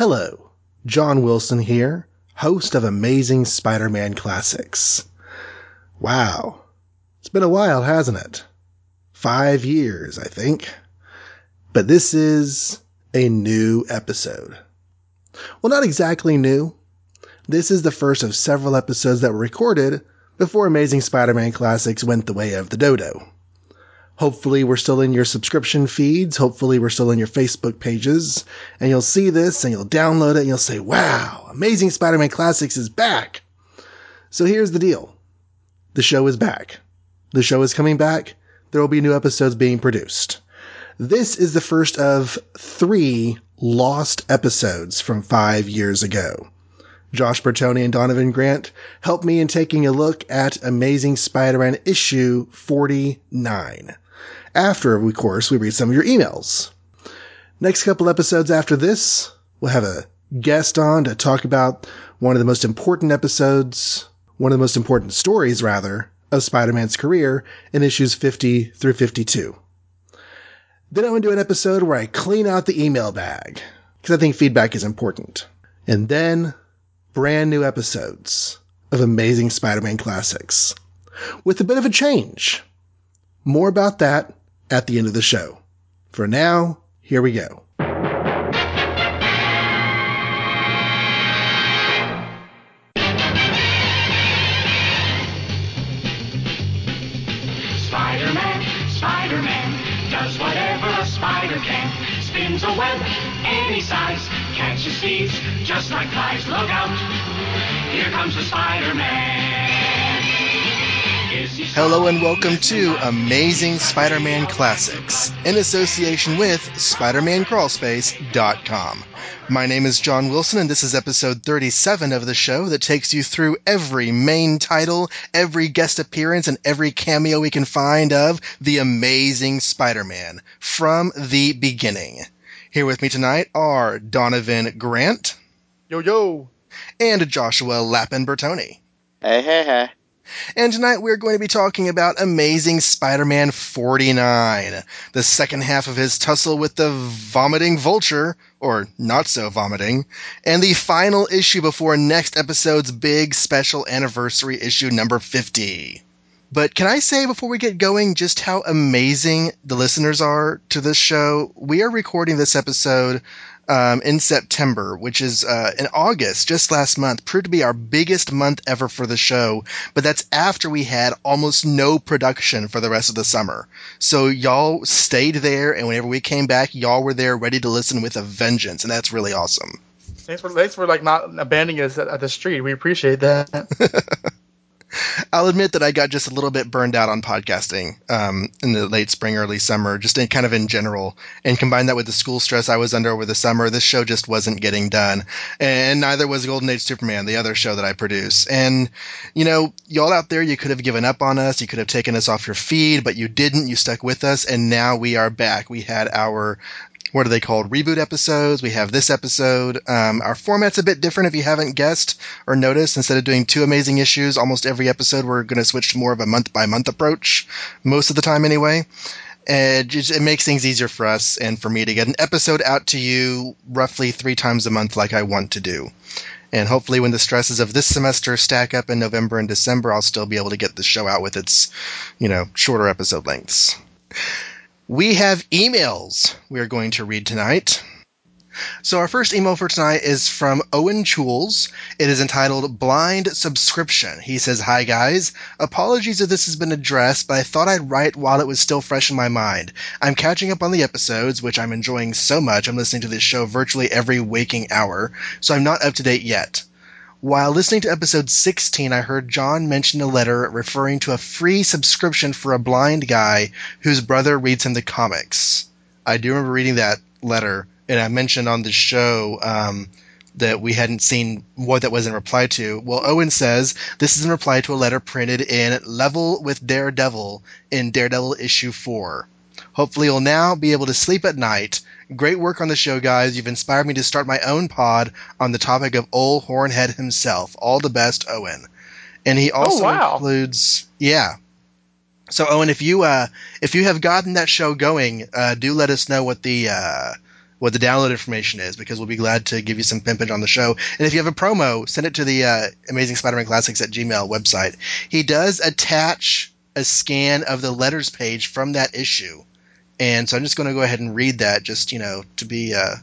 Hello, John Wilson here, host of Amazing Spider-Man Classics. Wow. It's been a while, hasn't it? Five years, I think. But this is a new episode. Well, not exactly new. This is the first of several episodes that were recorded before Amazing Spider-Man Classics went the way of the dodo. Hopefully we're still in your subscription feeds. Hopefully we're still in your Facebook pages and you'll see this and you'll download it and you'll say, wow, Amazing Spider-Man Classics is back. So here's the deal. The show is back. The show is coming back. There will be new episodes being produced. This is the first of three lost episodes from five years ago. Josh Bertoni and Donovan Grant helped me in taking a look at Amazing Spider-Man issue 49 after, of course, we read some of your emails. Next couple episodes after this, we'll have a guest on to talk about one of the most important episodes, one of the most important stories, rather, of Spider-Man's career in issues 50 through 52. Then I'm going to do an episode where I clean out the email bag, because I think feedback is important. And then, brand new episodes of Amazing Spider-Man Classics, with a bit of a change. More about that at the end of the show. For now, here we go. Spider-Man, Spider-Man, does whatever a spider can. Spins a web any size, catches thieves just like flies. Look out, here comes the Spider-Man. Is he Hello and welcome to Amazing Spider-Man Classics in association with SpiderManCrawlspace.com. My name is John Wilson and this is episode 37 of the show that takes you through every main title, every guest appearance, and every cameo we can find of The Amazing Spider-Man from the beginning. Here with me tonight are Donovan Grant Yo yo. and Joshua Lappin Bertoni. Hey, hey, hey. And tonight we're going to be talking about Amazing Spider-Man 49, the second half of his tussle with the vomiting vulture, or not so vomiting, and the final issue before next episode's big special anniversary issue number 50. But can I say before we get going just how amazing the listeners are to this show? We are recording this episode um, in September, which is uh, in August, just last month, proved to be our biggest month ever for the show. But that's after we had almost no production for the rest of the summer. So y'all stayed there, and whenever we came back, y'all were there ready to listen with a vengeance, and that's really awesome. Thanks for thanks for like not abandoning us at, at the street. We appreciate that. I'll admit that I got just a little bit burned out on podcasting um, in the late spring, early summer, just in kind of in general. And combine that with the school stress I was under over the summer, this show just wasn't getting done. And neither was Golden Age Superman, the other show that I produce. And, you know, y'all out there, you could have given up on us. You could have taken us off your feed, but you didn't. You stuck with us. And now we are back. We had our what are they called? Reboot episodes. We have this episode. Um, our format's a bit different if you haven't guessed or noticed. Instead of doing two amazing issues almost every episode, we're going to switch to more of a month by month approach, most of the time anyway. And just, it makes things easier for us and for me to get an episode out to you roughly three times a month like I want to do. And hopefully, when the stresses of this semester stack up in November and December, I'll still be able to get the show out with its, you know, shorter episode lengths. We have emails we are going to read tonight. So our first email for tonight is from Owen Chules. It is entitled Blind Subscription. He says, Hi guys. Apologies if this has been addressed, but I thought I'd write while it was still fresh in my mind. I'm catching up on the episodes, which I'm enjoying so much. I'm listening to this show virtually every waking hour, so I'm not up to date yet. While listening to episode 16, I heard John mention a letter referring to a free subscription for a blind guy whose brother reads him the comics. I do remember reading that letter, and I mentioned on the show um, that we hadn't seen what that was in reply to. Well, Owen says this is in reply to a letter printed in Level with Daredevil in Daredevil issue 4. Hopefully, you'll now be able to sleep at night. Great work on the show, guys. You've inspired me to start my own pod on the topic of Old Hornhead himself. All the best, Owen. And he also wow. includes, yeah. So, Owen, if you uh, if you have gotten that show going, uh, do let us know what the uh, what the download information is because we'll be glad to give you some pimpage on the show. And if you have a promo, send it to the uh, Amazing Spider-Man Classics at Gmail website. He does attach a scan of the letters page from that issue. And so I'm just going to go ahead and read that just, you know, to be uh,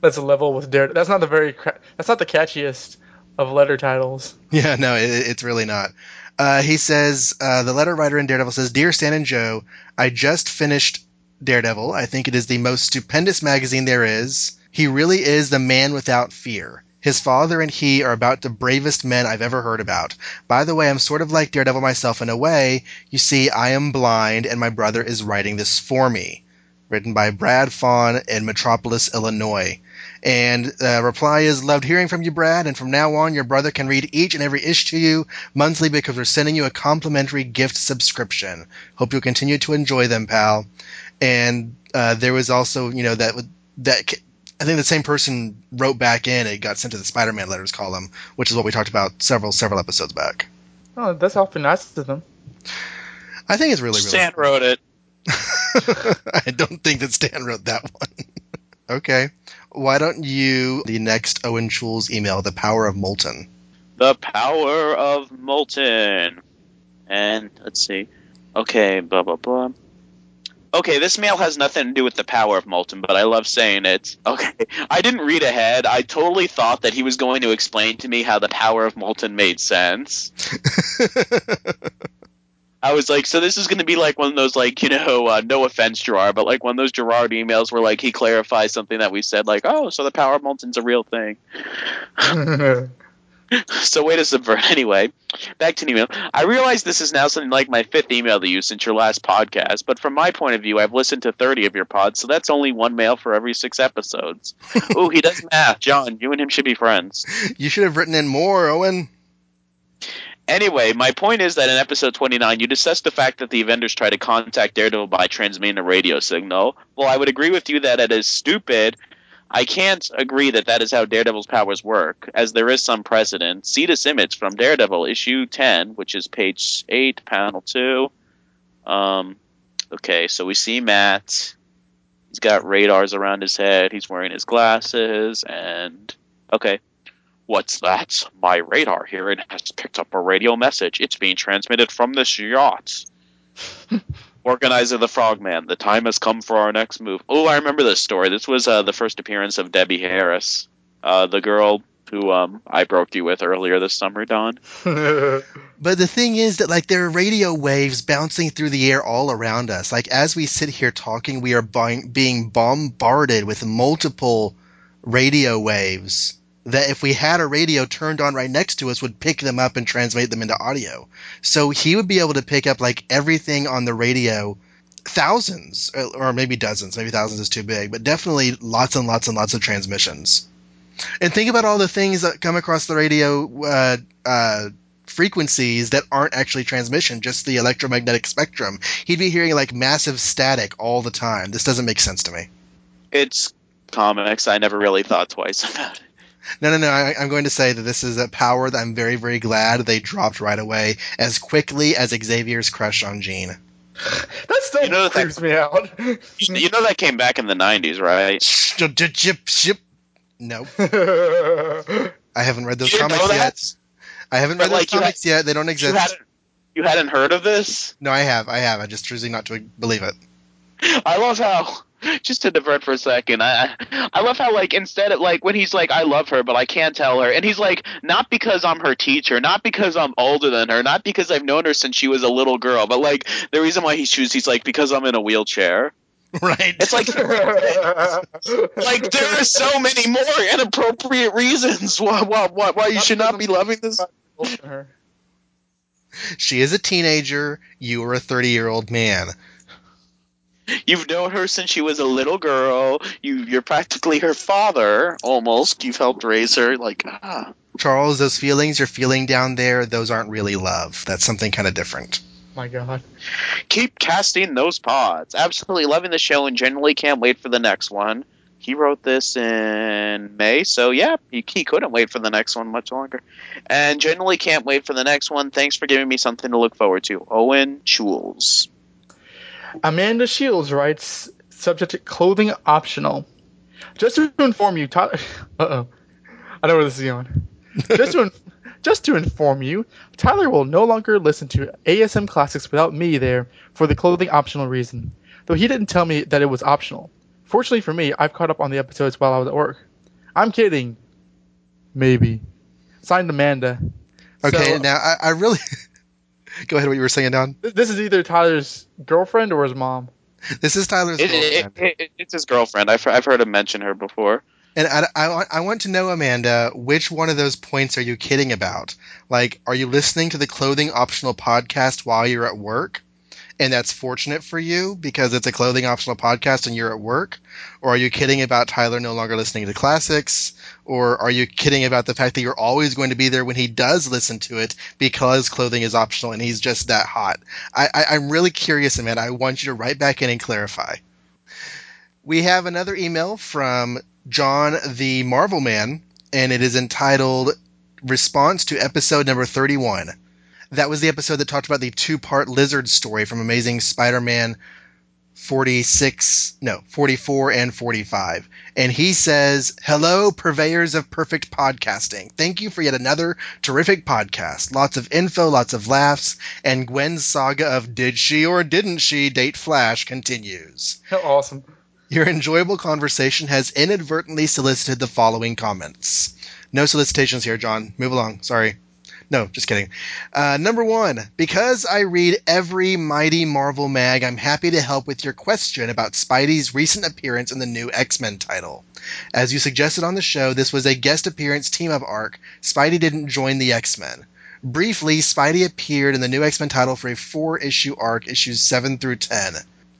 That's a level with Dare. That's not the very. cra- That's not the catchiest of letter titles. Yeah, no, it, it's really not. Uh, he says uh, the letter writer in Daredevil says, "Dear Stan and Joe, I just finished Daredevil. I think it is the most stupendous magazine there is. He really is the man without fear." His father and he are about the bravest men I've ever heard about. By the way, I'm sort of like Daredevil myself in a way. You see, I am blind, and my brother is writing this for me. Written by Brad Fawn in Metropolis, Illinois. And the reply is loved hearing from you, Brad. And from now on, your brother can read each and every issue to you monthly because we're sending you a complimentary gift subscription. Hope you'll continue to enjoy them, pal. And uh, there was also, you know, that that I think the same person wrote back in. It got sent to the Spider-Man letters column, which is what we talked about several several episodes back. Oh, that's awfully nice of them. I think it's really really. Stan wrote it. I don't think that Stan wrote that one. okay. Why don't you, the next Owen Chul's email, The Power of Molten? The power of Molten. And let's see. Okay, blah blah blah. Okay, this mail has nothing to do with the power of Molten, but I love saying it. Okay, I didn't read ahead. I totally thought that he was going to explain to me how the power of Molten made sense. I was like, so this is going to be like one of those, like, you know, uh, no offense, Gerard, but like one of those Gerard emails where, like, he clarifies something that we said, like, oh, so the power of Molten's a real thing. so way to subvert. Anyway, back to the email. I realize this is now something like my fifth email to you since your last podcast, but from my point of view, I've listened to 30 of your pods, so that's only one mail for every six episodes. Ooh, he does math. John, you and him should be friends. you should have written in more, Owen. Anyway, my point is that in episode 29, you discussed the fact that the Avengers try to contact Daredevil by transmitting a radio signal. Well, I would agree with you that it is stupid. I can't agree that that is how Daredevil's powers work, as there is some precedent. See this image from Daredevil issue 10, which is page 8, panel 2. Um, okay, so we see Matt. He's got radars around his head. He's wearing his glasses, and okay. What's that? My radar here has picked up a radio message. It's being transmitted from this yacht. Organizer of the Frogman, the time has come for our next move. Oh, I remember this story. This was uh, the first appearance of Debbie Harris, uh, the girl who um, I broke you with earlier this summer, Don. But the thing is that like there are radio waves bouncing through the air all around us. Like as we sit here talking, we are bi- being bombarded with multiple radio waves that if we had a radio turned on right next to us would pick them up and translate them into audio. So he would be able to pick up like everything on the radio thousands or- or maybe dozens, maybe thousands is too big, but definitely lots and lots and lots of transmissions. And think about all the things that come across the radio uh, uh, frequencies that aren't actually transmission, just the electromagnetic spectrum. He'd be hearing like massive static all the time. This doesn't make sense to me. It's comics. I never really thought twice about it. No, no, no. I, I'm going to say that this is a power that I'm very, very glad they dropped right away, as quickly as Xavier's crush on Jean. that still You know that- creeps me out. You know that came back in the 90s, right? Ship, ship, ship. No, I I haven't read those comics yet. I haven't read those like, you comics yet. They don't You exist. hadn't, you hadn't heard of this? No, I have. I have. I just choosing not to believe it. I love how just to divert for a second. I I love how like instead of like when he's like I love her but I can't tell her and he's like not because I'm her teacher, not because I'm older than her, not because I've known her since she was a little girl, but like the reason why he chooses he's like because I'm in a wheelchair. Right. It's like like there are so many more inappropriate reasons why why why, why you should not be loving this. she is a teenager. You are a 30 year old man. You've known her since she was a little girl. You you're practically her father almost. You've helped raise her like ah. Charles, those feelings you're feeling down there, those aren't really love. That's something kind of different. My God. keep casting those pods. Absolutely loving the show and generally can't wait for the next one. He wrote this in May, so yeah, he, he couldn't wait for the next one much longer. And generally can't wait for the next one. Thanks for giving me something to look forward to. Owen Chules. Amanda Shields writes, subject clothing optional. Just to inform you, Tyler. Uh oh. I don't know where this is going. Just to, just to inform you, Tyler will no longer listen to ASM Classics without me there for the clothing optional reason. Though he didn't tell me that it was optional. Fortunately for me, I've caught up on the episodes while I was at work. I'm kidding. Maybe. Signed Amanda. Okay, So- now I, I really go ahead. What you were saying, Don? This is either Tyler's girlfriend or his mom. This is Tyler's It, it, girlfriend, it, it's his girlfriend. I've, I've heard him mention her before. and I, I, I want to know, Amanda, which one of those points are you kidding about? Like, are you listening to the clothing optional podcast while you're at work? And that's fortunate for you because it's a clothing optional podcast and you're at work? Or are you kidding about Tyler no longer listening to classics? Or are you kidding about the fact that you're always going to be there when he does listen to it because clothing is optional and he's just that hot? I, I, I'm really curious, Amanda. I want you to write back in and clarify. We have another email from John the Marvel Man, and it is entitled Response to Episode Number 31. That was the episode that talked about the two part lizard story from Amazing Spider Man 46, no, 44 and 45. And he says, Hello, purveyors of perfect podcasting. Thank you for yet another terrific podcast. Lots of info, lots of laughs, and Gwen's saga of did she or didn't she date Flash continues. How awesome. Your enjoyable conversation has inadvertently solicited the following comments. No solicitations here, John. Move along. Sorry. No, just kidding. Uh, number one, because I read every Mighty Marvel mag, I'm happy to help with your question about Spidey's recent appearance in the new X Men title. As you suggested on the show, this was a guest appearance team up arc. Spidey didn't join the X Men. Briefly, Spidey appeared in the new X Men title for a four issue arc, issues 7 through 10.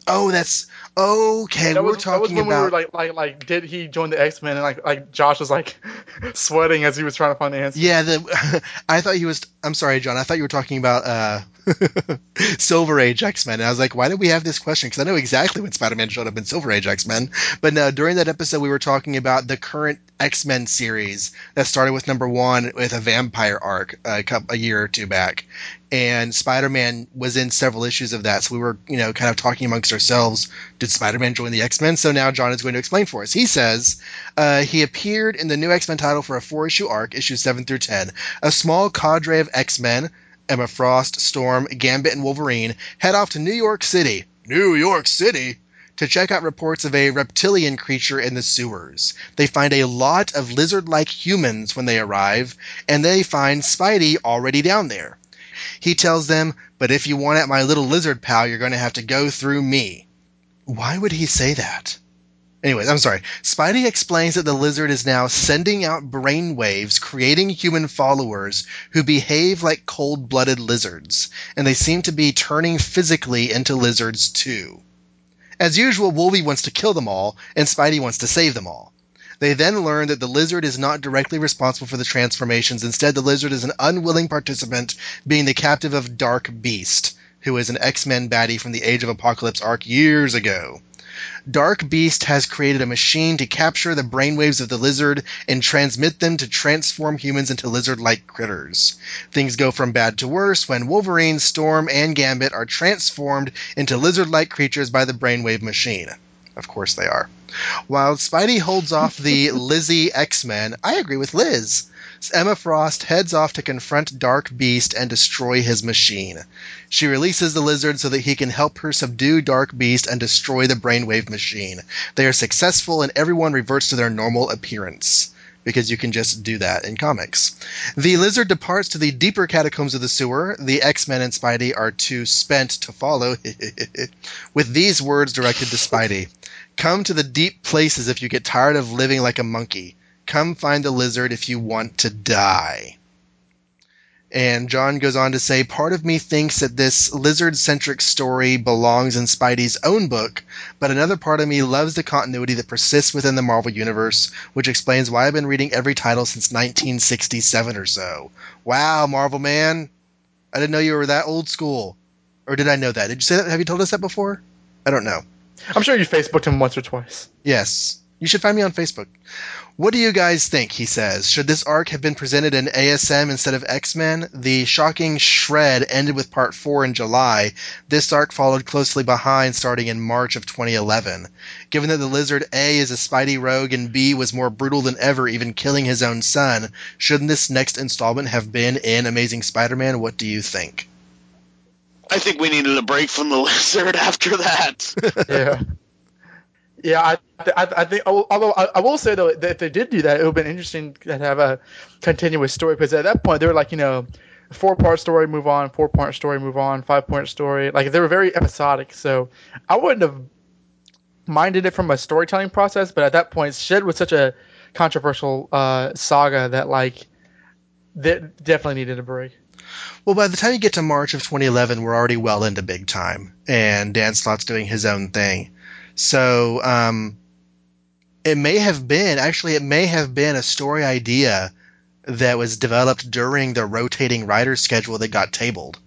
Oh, that's okay. that we're was, that was talking when we were like, like, like, did he join the X Men? And like, like Josh was like sweating as he was trying to find the answer. Yeah, the I thought he was. I'm sorry, John. I thought you were talking about uh, Silver Age X Men. And I was like, why did we have this question? Because I know exactly when Spider Man showed up in Silver Age X Men. But no, during that episode, we were talking about the current X Men series that started with number one with a vampire arc a, couple, a year or two back, and Spider Man was in several issues of that. So we were, you know, kind of talking amongst ourselves. Did Spider Man join the X Men? So now John is going to explain for us. He says uh, he appeared in the new X Men title for a four issue arc, issues seven through ten. A small cadre of X Men, Emma Frost, Storm, Gambit, and Wolverine, head off to New York City. New York City! To check out reports of a reptilian creature in the sewers. They find a lot of lizard like humans when they arrive, and they find Spidey already down there. He tells them, But if you want at my little lizard pal, you're going to have to go through me. Why would he say that? Anyways, I'm sorry. Spidey explains that the lizard is now sending out brainwaves, creating human followers who behave like cold blooded lizards, and they seem to be turning physically into lizards too. As usual, Wolvie wants to kill them all, and Spidey wants to save them all. They then learn that the lizard is not directly responsible for the transformations. Instead, the lizard is an unwilling participant, being the captive of Dark Beast, who is an X Men baddie from the Age of Apocalypse arc years ago. Dark Beast has created a machine to capture the brainwaves of the lizard and transmit them to transform humans into lizard like critters. Things go from bad to worse when Wolverine, Storm, and Gambit are transformed into lizard like creatures by the brainwave machine. Of course they are. While Spidey holds off the Lizzie X Men, I agree with Liz. Emma Frost heads off to confront Dark Beast and destroy his machine. She releases the lizard so that he can help her subdue Dark Beast and destroy the brainwave machine. They are successful and everyone reverts to their normal appearance. Because you can just do that in comics. The lizard departs to the deeper catacombs of the sewer. The X Men and Spidey are too spent to follow. With these words directed to Spidey Come to the deep places if you get tired of living like a monkey. Come find the lizard if you want to die. And John goes on to say, Part of me thinks that this lizard centric story belongs in Spidey's own book, but another part of me loves the continuity that persists within the Marvel Universe, which explains why I've been reading every title since 1967 or so. Wow, Marvel Man! I didn't know you were that old school. Or did I know that? Did you say that? Have you told us that before? I don't know. I'm sure you Facebooked him once or twice. Yes. You should find me on Facebook. What do you guys think? He says. Should this arc have been presented in ASM instead of X Men? The shocking Shed ended with part four in July. This arc followed closely behind, starting in March of 2011. Given that the Lizard A is a Spidey rogue and B was more brutal than ever, even killing his own son, shouldn't this next installment have been in Amazing Spider Man? What do you think? I think we needed a break from the lizard after that. yeah. Yeah, I, I, I think. Although I, I, will say though, that if they did do that, it would have been interesting to have a continuous story because at that point they were like, you know, four part story, move on, four part story, move on, five part story. Like they were very episodic. So I wouldn't have minded it from a storytelling process, but at that point, Shed was such a controversial uh, saga that like that definitely needed a break. Well, by the time you get to March of 2011, we're already well into big time, and Dan Slott's doing his own thing. So um, it may have been actually it may have been a story idea that was developed during the rotating writer schedule that got tabled.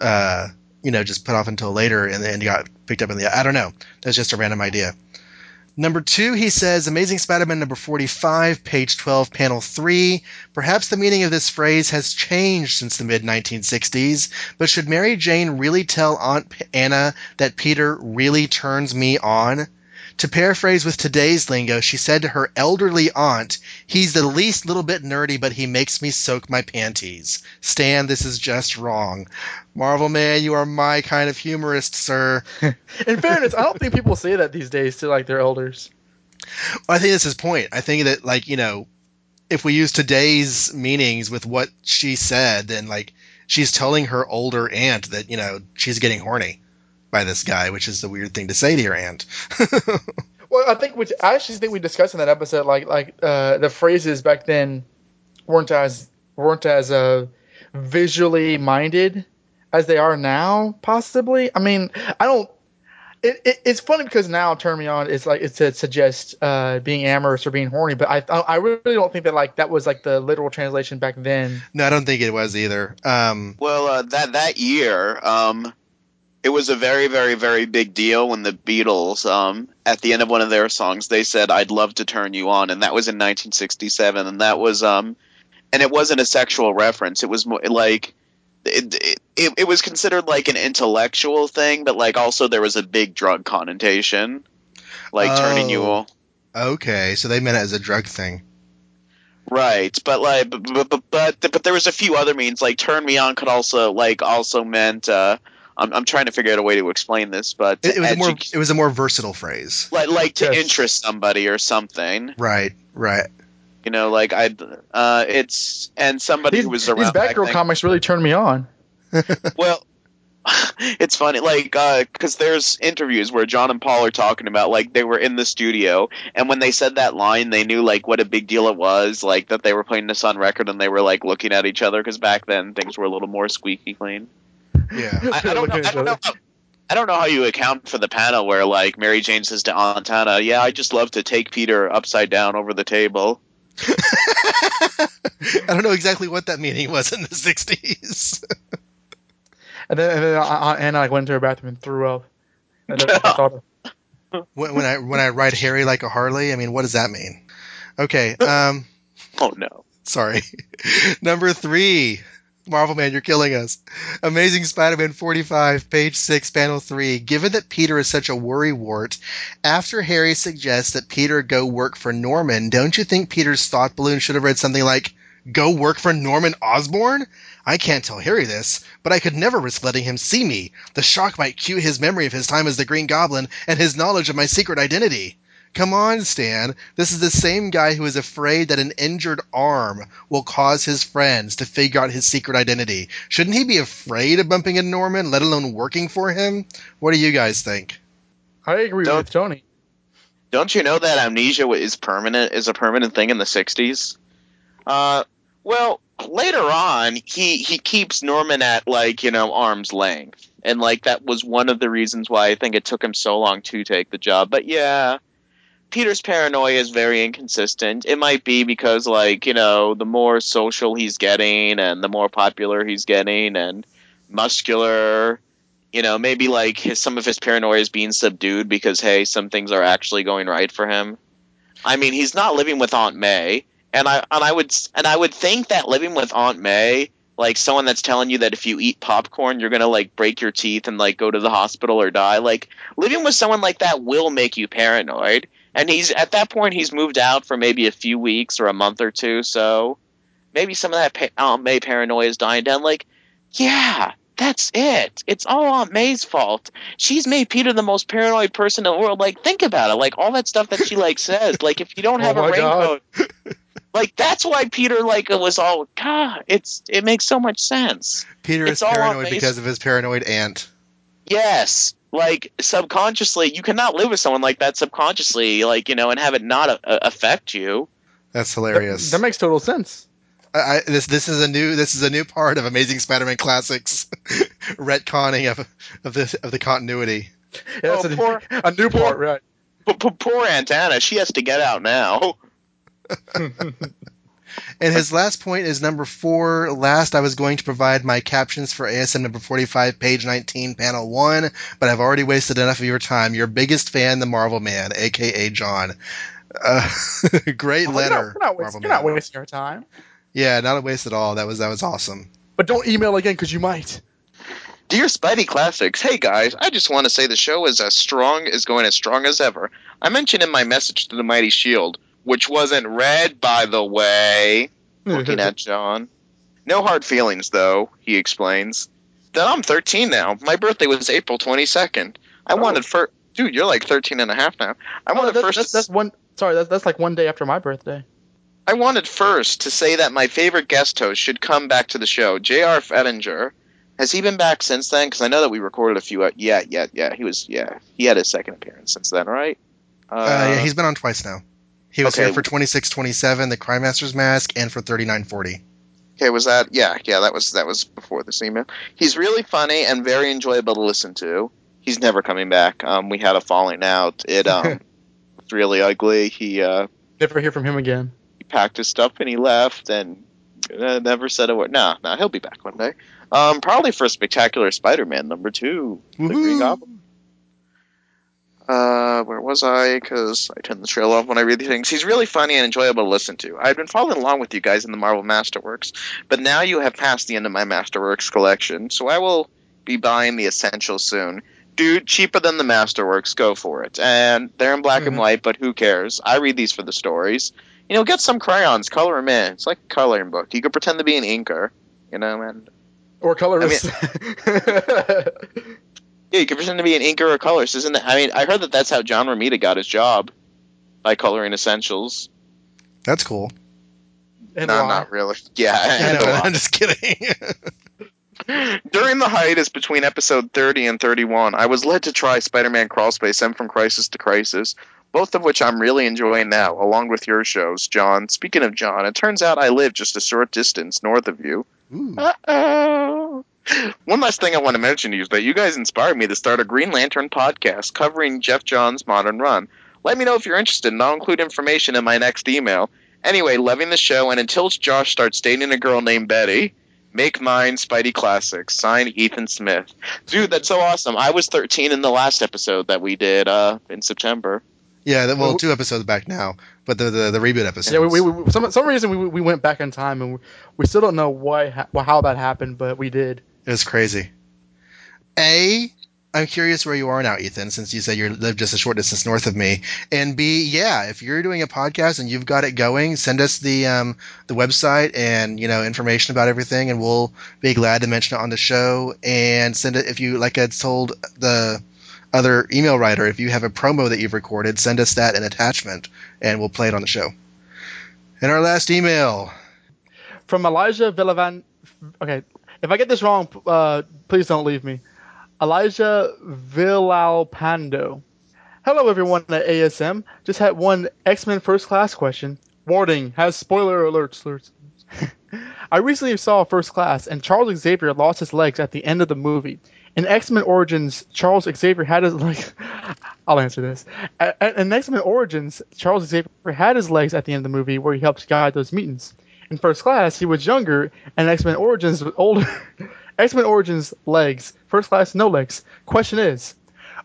Uh, you know, just put off until later and then got picked up in the. I don't know. That's just a random idea. Number two, he says, Amazing Spider Man number 45, page 12, panel 3. Perhaps the meaning of this phrase has changed since the mid 1960s, but should Mary Jane really tell Aunt Anna that Peter really turns me on? To paraphrase with today's lingo, she said to her elderly aunt, He's the least little bit nerdy, but he makes me soak my panties. Stan, this is just wrong. Marvel Man, you are my kind of humorist, sir. In fairness, I don't think people say that these days to like their elders. Well, I think that's his point. I think that, like, you know, if we use today's meanings with what she said, then, like, she's telling her older aunt that, you know, she's getting horny by this guy, which is a weird thing to say to your aunt. well, I think which I actually think we discussed in that episode, like like uh, the phrases back then weren't as weren't as uh, visually minded as they are now. Possibly, I mean, I don't. It, it, it's funny because now "turn me on" is like it said suggest uh, being amorous or being horny, but I I really don't think that like that was like the literal translation back then. No, I don't think it was either. Um, well, uh, that that year, um, it was a very, very, very big deal when the Beatles, um, at the end of one of their songs, they said, "I'd love to turn you on," and that was in 1967, and that was, um, and it wasn't a sexual reference. It was more like it, it, it was considered like an intellectual thing, but like also there was a big drug connotation, like oh, turning you on. Okay, so they meant it as a drug thing. Right, but like, but, but but but there was a few other means. Like, "turn me on" could also like also meant uh, I'm, I'm trying to figure out a way to explain this, but it, it was a more it was a more versatile phrase, like like to yes. interest somebody or something. Right, right. You know, like I, uh, it's and somebody these, who was around. These Batgirl comics really turned me on. well, it's funny, like, because uh, there's interviews where John and Paul are talking about, like, they were in the studio, and when they said that line, they knew, like, what a big deal it was, like, that they were playing this on record, and they were, like, looking at each other, because back then things were a little more squeaky clean. Yeah, I, I don't know. I don't know. How, I don't know how you account for the panel where like Mary Jane says to Aunt Anna, "Yeah, I just love to take Peter upside down over the table." I don't know exactly what that meaning was in the '60s. and then, and then Aunt Anna like, went to her bathroom and threw up. And then, when, when I when I ride Harry like a Harley, I mean, what does that mean? Okay. Um, oh no. Sorry. Number three. Marvel Man, you're killing us. Amazing Spider Man 45, page 6, panel 3. Given that Peter is such a worrywart, after Harry suggests that Peter go work for Norman, don't you think Peter's thought balloon should have read something like, Go work for Norman Osborn? I can't tell Harry this, but I could never risk letting him see me. The shock might cue his memory of his time as the Green Goblin and his knowledge of my secret identity. Come on, Stan. This is the same guy who is afraid that an injured arm will cause his friends to figure out his secret identity. Shouldn't he be afraid of bumping into Norman, let alone working for him? What do you guys think? I agree don't, with Tony. Don't you know that amnesia is permanent is a permanent thing in the '60s? Uh, well, later on, he he keeps Norman at like you know arm's length, and like that was one of the reasons why I think it took him so long to take the job. But yeah, Peter's paranoia is very inconsistent. It might be because, like, you know, the more social he's getting and the more popular he's getting and muscular, you know, maybe like his, some of his paranoia is being subdued because, hey, some things are actually going right for him. I mean, he's not living with Aunt May, and I and I would and I would think that living with Aunt May, like someone that's telling you that if you eat popcorn, you're gonna like break your teeth and like go to the hospital or die. Like living with someone like that will make you paranoid. And he's at that point he's moved out for maybe a few weeks or a month or two, so maybe some of that pa- Aunt May paranoia is dying down. Like, yeah, that's it. It's all Aunt May's fault. She's made Peter the most paranoid person in the world. Like, think about it. Like all that stuff that she like says. Like, if you don't Oh have a raincoat, like that's why Peter like was all God. It's it makes so much sense. Peter It's is paranoid because of his paranoid aunt. Yes, like subconsciously, you cannot live with someone like that subconsciously, like you know, and have it not a- a- affect you. That's hilarious. That, that makes total sense. I, I, this this is a new this is a new part of Amazing Spider-Man Classics retconning of of the of the continuity. Yeah, that's Oh, a, poor- a new poor- part, right? But, but poor Aunt Anna, she has to get out now. And his last point is number four. Last, I was going to provide my captions for ASM number 45, page 19, panel one, but I've already wasted enough of your time. Your biggest fan, the Marvel Man, aka John. Uh, great We're letter, not, we're not, wasting, you're not wasting our time. Yeah, not a waste at all. That was that was awesome. But don't email again because you might. Dear Spidey Classics, hey guys, I just want to say the show is as strong, is going as strong as ever. I mentioned in my message to the Mighty Shield, which wasn't read, by the way, looking at John. No hard feelings, though, he explains. That I'm 13 now. My birthday was April 22nd. I Oh. wanted first. Dude, you're like 13 and a half now. I Oh, wanted that's, first. that's, that's one. Sorry, that's, that's like one day after my birthday. I wanted first to say that my favorite guest host should come back to the show, J.R. Fettinger. Has he been back since then? Because I know that we recorded a few. out- Yeah, yeah, yeah. He was. Yeah, he had his second appearance since then, right? Uh, Uh, yeah, he's been on twice now. He was okay. here for 2627, the Crime Master's Mask, and for 3940. okay. Was that? Yeah, yeah. That was that was before this email. He's really funny and very enjoyable to listen to. He's never coming back. Um, we had a falling out. It um, was really ugly. He uh, Never hear from him again. he packed his stuff and he left and uh, never said a word. No, no, he'll be back one day. Um, probably for Spectacular Spider-Man number two, the Green Goblin. Uh, where was I? Because I turn the trail off when I read these things. He's really funny and enjoyable to listen to. I've been following along with you guys in the Marvel Masterworks, but now you have passed the end of my Masterworks collection, so I will be buying the Essentials soon. Dude, cheaper than the Masterworks, go for it. And they're in black and Mhm. white, but who cares? I read these for the stories. You know, get some crayons, color them in. It's like a coloring book. You could pretend to be an inker, you know, and Or colorist. yeah, you could pretend to be an inker or colorist, isn't it? I mean, I heard that that's how John Romita got his job by coloring essentials. That's cool. and no, why? not really. Yeah, I know, I'm just kidding. During the hiatus between episode 30 and 31, I was led to try Spider-Man Crawlspace and From Crisis to Crisis, both of which I'm really enjoying now, along with your shows, John. Speaking of John, it turns out I live just a short distance north of you. Ooh. Uh-oh. One last thing I want to mention to you is that you guys inspired me to start a Green Lantern podcast covering Geoff Johns' modern run. Let me know if you're interested, and I'll include information in my next email. Anyway, loving the show, and until Josh starts dating a girl named Betty, make mine Spidey Classics. Signed, Ethan Smith. Dude, that's so awesome. I was 13 in the last episode that we did uh, in September. Yeah, well, Well, two episodes back now, but the the, the reboot episode. Yeah, we, we, we some some reason we, we went back in time and we, we still don't know why how that happened, but we did. It was crazy. A, I'm curious where you are now, Ethan, since you said you live just a short distance north of me. And B, yeah, if you're doing a podcast and you've got it going, send us the um, the website and you know information about everything, and we'll be glad to mention it on the show. And send it if you like. I told the other email writer, if you have a promo that you've recorded, send us that in attachment, and we'll play it on the show. And our last email. From Elijah Villavan. Okay, if I get this wrong, uh, please don't leave me. Elijah Villalpando. Hello, everyone at ASM. Just had one X Men First Class question. Warning has spoiler alerts. alerts. I recently saw First Class, and Charles Xavier lost his legs at the end of the movie. In X Men Origins, Charles Xavier had his legs. I'll answer this. In X Men Origins, Charles Xavier had his legs at the end of the movie where he helped guide those mutants. In First Class, he was younger, and X Men Origins was older. X Men Origins legs, First Class no legs. Question is,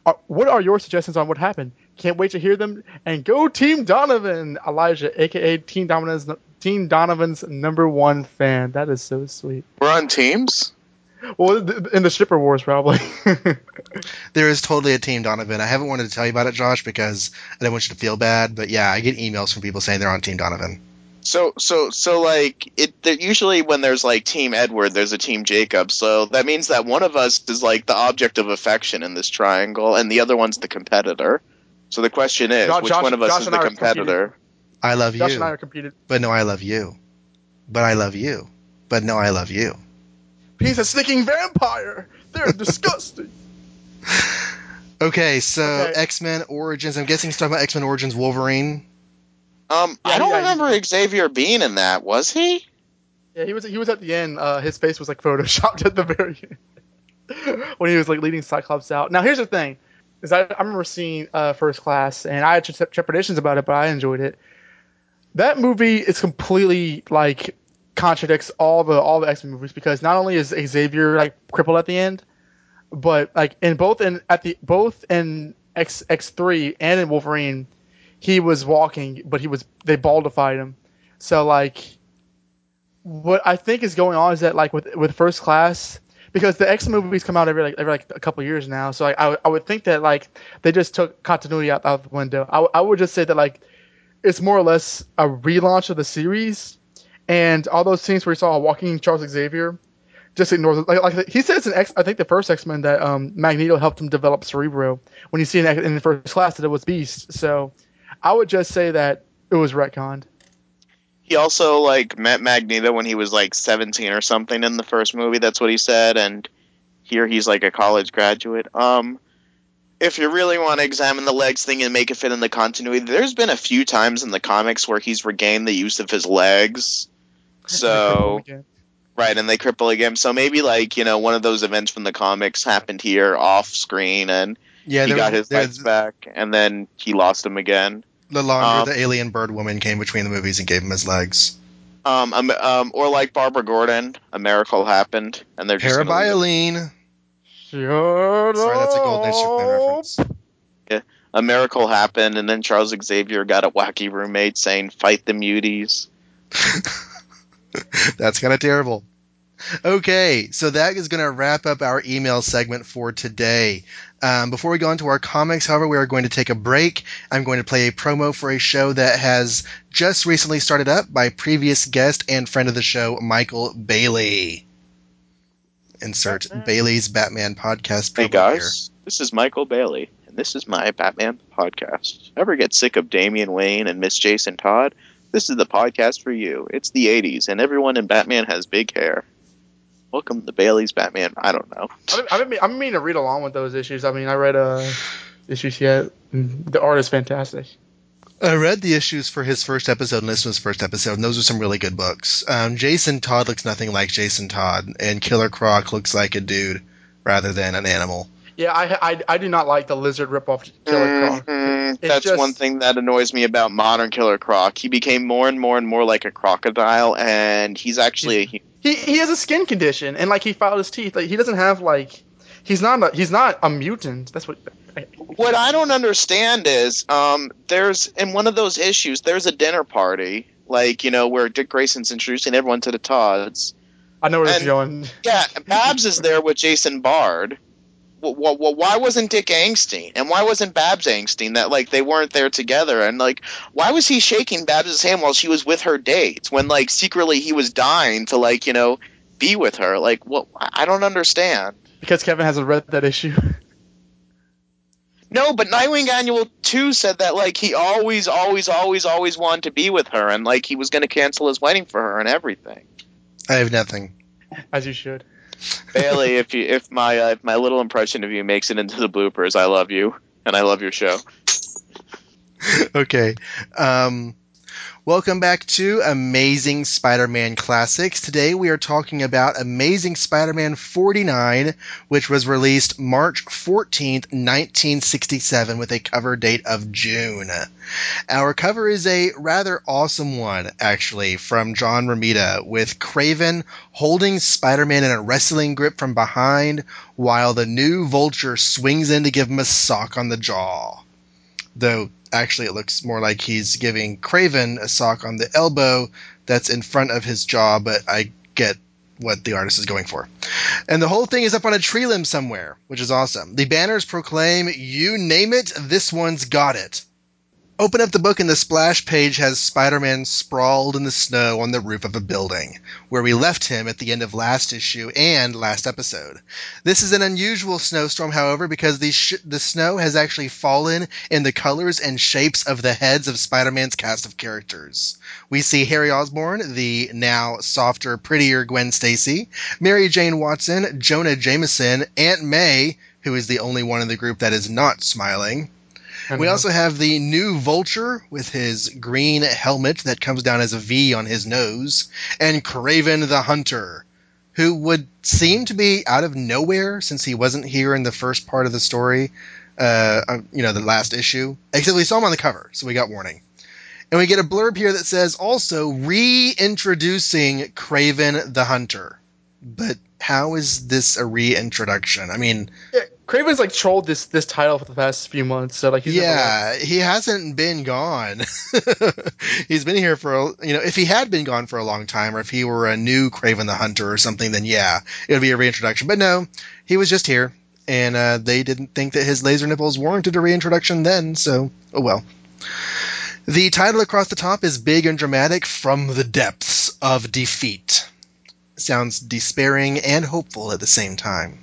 are, what are your suggestions on what happened? Can't wait to hear them. And go Team Donovan, Elijah, aka Team Donovan's Team Donovan's number one fan. That is so sweet. We're on teams. Well, in the shipper wars, probably. There is totally a team Donovan. I haven't wanted to tell you about it, Josh, because I don't want you to feel bad. But yeah, I get emails from people saying they're on Team Donovan. So so so like it. there- Usually when there's like Team Edward, there's a Team Jacob. So that means that one of us is like the object of affection in this triangle, and the other one's the competitor. So the question is, Jo- which one of us Josh is the I competitor? I love Josh you, and I are competed. but no, I love you. But I love you, but no, I love you. He's a stinking vampire. They're disgusting. Okay, so Okay. X Men Origins. I'm guessing he's talking about X Men Origins Wolverine. Um, Yeah, I don't yeah, remember Xavier being in that. Was he? Yeah, he was. He was at the end. Uh, his face was like photoshopped at the very end when he was like leading Cyclops out. Now here's the thing: is I, I remember seeing uh, First Class, and I had tre- trepidations about it, but I enjoyed it. That movie is completely like contradicts all the all the X Men movies because not only is Xavier like crippled at the end, but like in both in at the both in X X three and in Wolverine, he was walking, but he was they baldified him. So like what I think is going on is that like with with First Class, because the X movies come out every like every like a couple years now, so I I, would- I would think that like they just took continuity out, out the window. I, I would just say that like it's more or less a relaunch of the series, and all those scenes where you saw walking Charles Xavier. Just ignores it. Like, like he says in X, I think the first X Men that um, Magneto helped him develop Cerebro. When you see in, in the first class that it was Beast, so I would just say that it was retconned. He also like met Magneto when he was like 17 or something in the first movie. That's what he said, and here he's like a college graduate. Um, if you really want to examine the legs thing and make it fit in the continuity, there's been a few times in the comics where he's regained the use of his legs. So right, and they cripple again. So maybe like you know one of those events from the comics happened here off screen, and Yeah, he got was- his legs back, and then he lost them again. The longer Um, the alien bird woman came between the movies and gave him his legs. Um, um, um, or like Barbara Gordon, a miracle happened, and they're just gonna leave it- Parabiolene. Sorry, Sorry, that's a Golden Age Superman reference. a miracle happened, and then Charles Xavier got a wacky roommate saying, "Fight the muties." That's kind of terrible. Okay, so that is going to wrap up our email segment for today. Um, before we go into our comics, however, we are going to take a break. I'm going to play a promo for a show that has just recently started up by previous guest and friend of the show, Michael Bailey. Insert Batman. Bailey's Batman podcast. Hey promo guys, this is Michael Bailey, and this is my Batman podcast. Ever get sick of Damian Wayne and Miss Jason Todd? This is the podcast for you. It's the '80s, and everyone in Batman has big hair. Welcome to Bailey's Batman. I don't know. I've, I've, been, I've been meaning to read along with those issues. I mean, I read uh, issues yet. The art is fantastic. I read the issues for his first episode and listened to his first episode, and those are some really good books. Um, Jason Todd looks nothing like Jason Todd, and Killer Croc looks like a dude rather than an animal. Yeah, I, I, I do not like the lizard ripoff Killer Croc. Mhm. That's just- one thing that annoys me about modern Killer Croc. He became more and more and more like a crocodile, and he's actually a hu- He he has a skin condition, and like he filed his teeth. Like he doesn't have like he's not a, he's not a mutant. That's what. I, What I don't understand is, um, there's in one of those issues, there's a dinner party, like you know, where Dick Grayson's introducing everyone to the Todds. I know where is going. Yeah, Babs is there with Jason Bard. Wh- wh- wh- why wasn't Dick angsty, and why wasn't Babs angsty? That like they weren't there together, and like why was he shaking Babs's hand while she was with her dates when like secretly he was dying to like you know be with her? Like what? I I don't understand. Because Kevin hasn't read that issue. No, but Nightwing Annual 2 said that, like, he always, always, always, always wanted to be with her, and, like, he was going to cancel his wedding for her and everything. I have nothing. As you should. Bailey, if you, if my, uh, if my little impression of you makes it into the bloopers, I love you, and I love your show. okay. Um, welcome back to Amazing Spider-Man Classics. Today we are talking about Amazing Spider-Man 49, which was released March 14th, 1967 with a cover date of June. Our cover is a rather awesome one, actually, from John Romita, with Kraven holding Spider-Man in a wrestling grip from behind while the new Vulture swings in to give him a sock on the jaw. Though actually, it looks more like he's giving Kraven a sock on the elbow that's in front of his jaw, but I get what the artist is going for. And the whole thing is up on a tree limb somewhere, which is awesome. The banners proclaim, You name it, this one's got it. Open up the book and the splash page has Spider-Man sprawled in the snow on the roof of a building, where we left him at the end of last issue and last episode. This is an unusual snowstorm, however, because the, sh- the snow has actually fallen in the colors and shapes of the heads of Spider-Man's cast of characters. We see Harry Osborn, the now softer, prettier Gwen Stacy, Mary Jane Watson, Jonah Jameson, Aunt May, who is the only one in the group that is not smiling, we also have the new Vulture with his green helmet that comes down as a V on his nose, and Kraven the Hunter, who would seem to be out of nowhere since he wasn't here in the first part of the story, uh, uh, you know, the last issue. Except we saw him on the cover, so we got warning. And we get a blurb here that says also reintroducing Kraven the Hunter. But how is this a reintroduction? I mean, Yeah, Kraven's like trolled this this title for the past few months, so like he's yeah, he hasn't been gone. He's been here for a, you know, if he had been gone for a long time, or if he were a new Kraven the Hunter or something, then yeah, it would be a reintroduction. But no, he was just here, and uh, they didn't think that his laser nipples warranted a reintroduction then. So, oh well. The title across the top is big and dramatic from the depths of defeat. Sounds despairing and hopeful at the same time.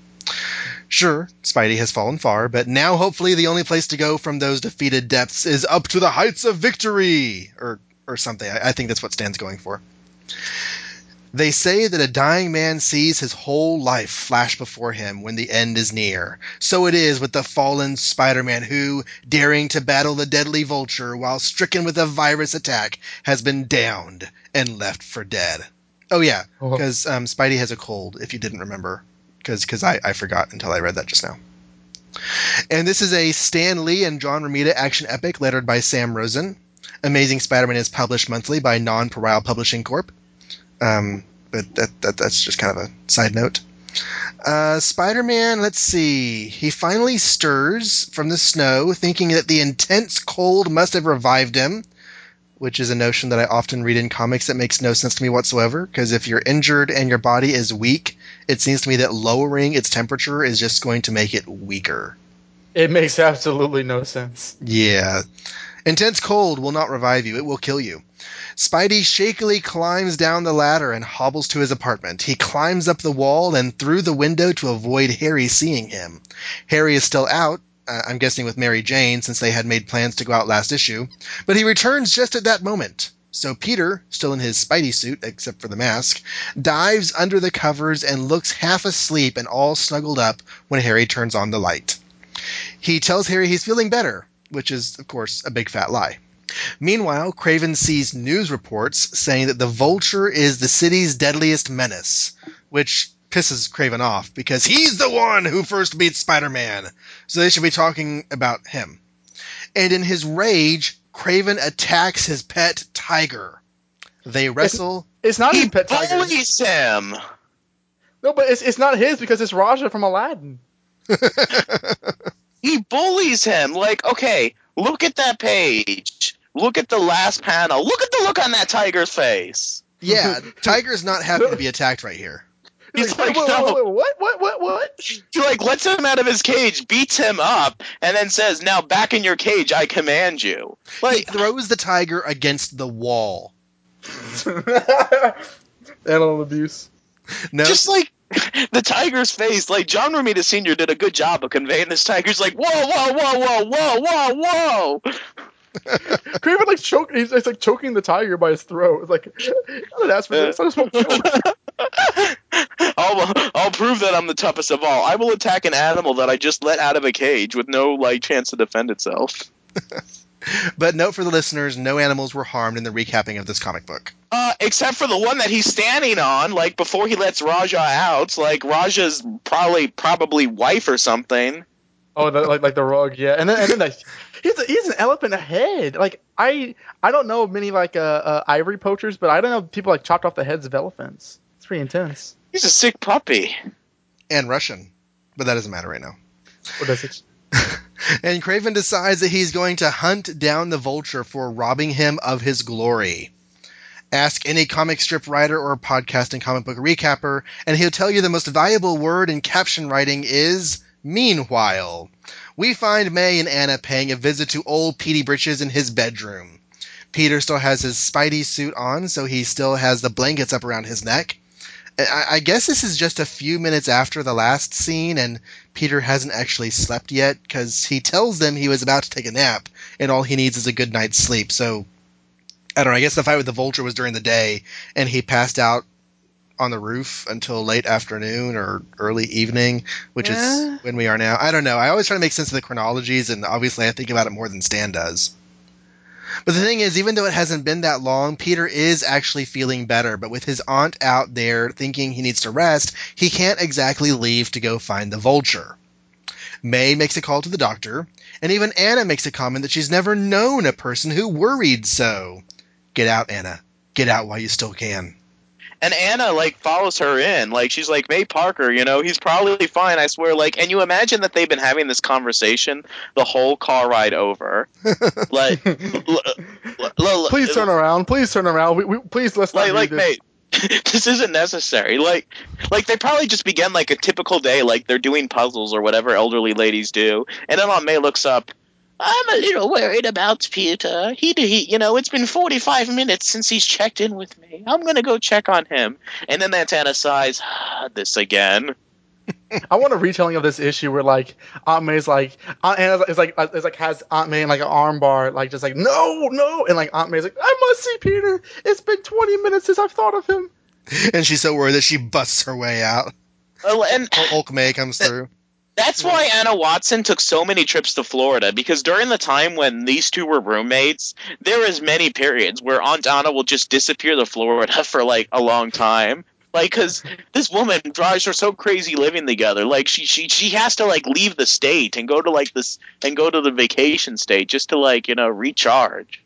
Sure, Spidey has fallen far, but now hopefully the only place to go from those defeated depths is up to the heights of victory, or or something. I, I think that's what Stan's going for. They say that a dying man sees his whole life flash before him when the end is near. So it is with the fallen Spider-Man who, daring to battle the deadly vulture while stricken with a virus attack, has been downed and left for dead. Oh yeah, Oh. because um, Spidey has a cold. If you didn't remember, because because I, I forgot until I read that just now. And this is a Stan Lee and John Romita action epic lettered by Sam Rosen. Amazing Spider-Man is published monthly by Non-Pareil Publishing Corp. Um, but that, that that's just kind of a side note. Uh, Spider-Man, let's see. He finally stirs from the snow, thinking that the intense cold must have revived him, which is a notion that I often read in comics that makes no sense to me whatsoever. Because if you're injured and your body is weak, it seems to me that lowering its temperature is just going to make it weaker. It makes absolutely no sense. Yeah. Intense cold will not revive you, it will kill you. Spidey shakily climbs down the ladder and hobbles to his apartment. He climbs up the wall and through the window to avoid Harry seeing him. Harry is still out, uh, I'm guessing with Mary Jane since they had made plans to go out last issue, but he returns just at that moment. So Peter, still in his Spidey suit except for the mask, dives under the covers and looks half asleep and all snuggled up when Harry turns on the light. He tells Harry he's feeling better, which is, of course, a big fat lie. Meanwhile, Kraven sees news reports saying that the Vulture is the city's deadliest menace, which pisses Kraven off because he's the one who first beat Spider Man. So they should be talking about him. And in his rage, Kraven attacks his pet tiger. They wrestle. It's not He his pet tiger. bullies him. No, but it's it's not his because it's Raja from Aladdin. He bullies him. Like, okay, look at that page. Look at the last panel. Look at the look on that tiger's face. Yeah, Tiger's not happy to be attacked right here. He's Wait, like, wait, no. wait, wait, what, what, what, what? He like lets him out of his cage, beats him up, and then says, "Now back in your cage, I command you." He Like, throws the tiger against the wall. Animal abuse. No, just like the tiger's face. Like John Romita Sr. did a good job of conveying this tiger's like, "Whoa, whoa, whoa, whoa, whoa, whoa, whoa." Kraven like choke. He's, he's like choking the tiger by his throat. It's like I didn't ask for this. I just want to choke. I'll I'll prove that I'm the toughest of all. I will attack an animal that I just let out of a cage with no like chance to defend itself. but note for the listeners: no animals were harmed in the recapping of this comic book. Uh, except for the one that he's standing on, like before he lets Raja out, like Raja's probably probably wife or something. Oh, the, like like the rug, yeah. And then and then like, he's a, he's an elephant head. Like I I don't know many like uh, uh ivory poachers, but I don't know people like chopped off the heads of elephants. It's pretty intense. He's a sick puppy. And Russian, but that doesn't matter right now. What does it? And Kraven decides that he's going to hunt down the vulture for robbing him of his glory. Ask any comic strip writer or podcasting comic book recapper, and he'll tell you the most valuable word in caption writing is meanwhile. We find May and Anna paying a visit to old Petey Britches in his bedroom. Peter still has his Spidey suit on, so he still has the blankets up around his neck. I, guess this is just a few minutes after the last scene, and Peter hasn't actually slept yet because he tells them he was about to take a nap, and all he needs is a good night's sleep. So, I don't know. I guess the fight with the vulture was during the day, and he passed out on the roof until late afternoon or early evening, which Yeah. is when we are now. I don't know. I always try to make sense of the chronologies, and obviously I think about it more than Stan does. But the thing is, even though it hasn't been that long, Peter is actually feeling better. But with his aunt out there thinking he needs to rest, he can't exactly leave to go find the vulture. May makes a call to the doctor, and even Anna makes a comment that she's never known a person who worried so. Get out, Anna. Get out while you still can. And Anna like follows her in, like she's like May Parker, you know, he's probably fine. I swear. Like, and you imagine that they've been having this conversation the whole car ride over. like, l- l- l- Please turn around. Please turn around. We, we, please let's not like, like, this. mate, this isn't necessary. Like, like they probably just began like a typical day, like they're doing puzzles or whatever elderly ladies do, and then Aunt May looks up. I'm a little worried about Peter. He, he, you know, it's been 45 minutes since he's checked in with me. I'm gonna go check on him. And then that's Anna sighs, "Ah, this again. I want a retelling of this issue where like Aunt May's like Aunt Anna is like is like has Aunt May in like an arm bar like just like no no and like Aunt May's like I must see Peter. It's been 20 minutes since I've thought of him. And she's so worried that she busts her way out. Well, And Hulk May comes through. That's why Anna Watson took so many trips to Florida because during the time when these two were roommates, there was many periods where Aunt Anna will just disappear to Florida for like a long time. Like, cause this woman drives her so crazy living together. Like, she she she has to like leave the state and go to like this and go to the vacation state just to like you know recharge.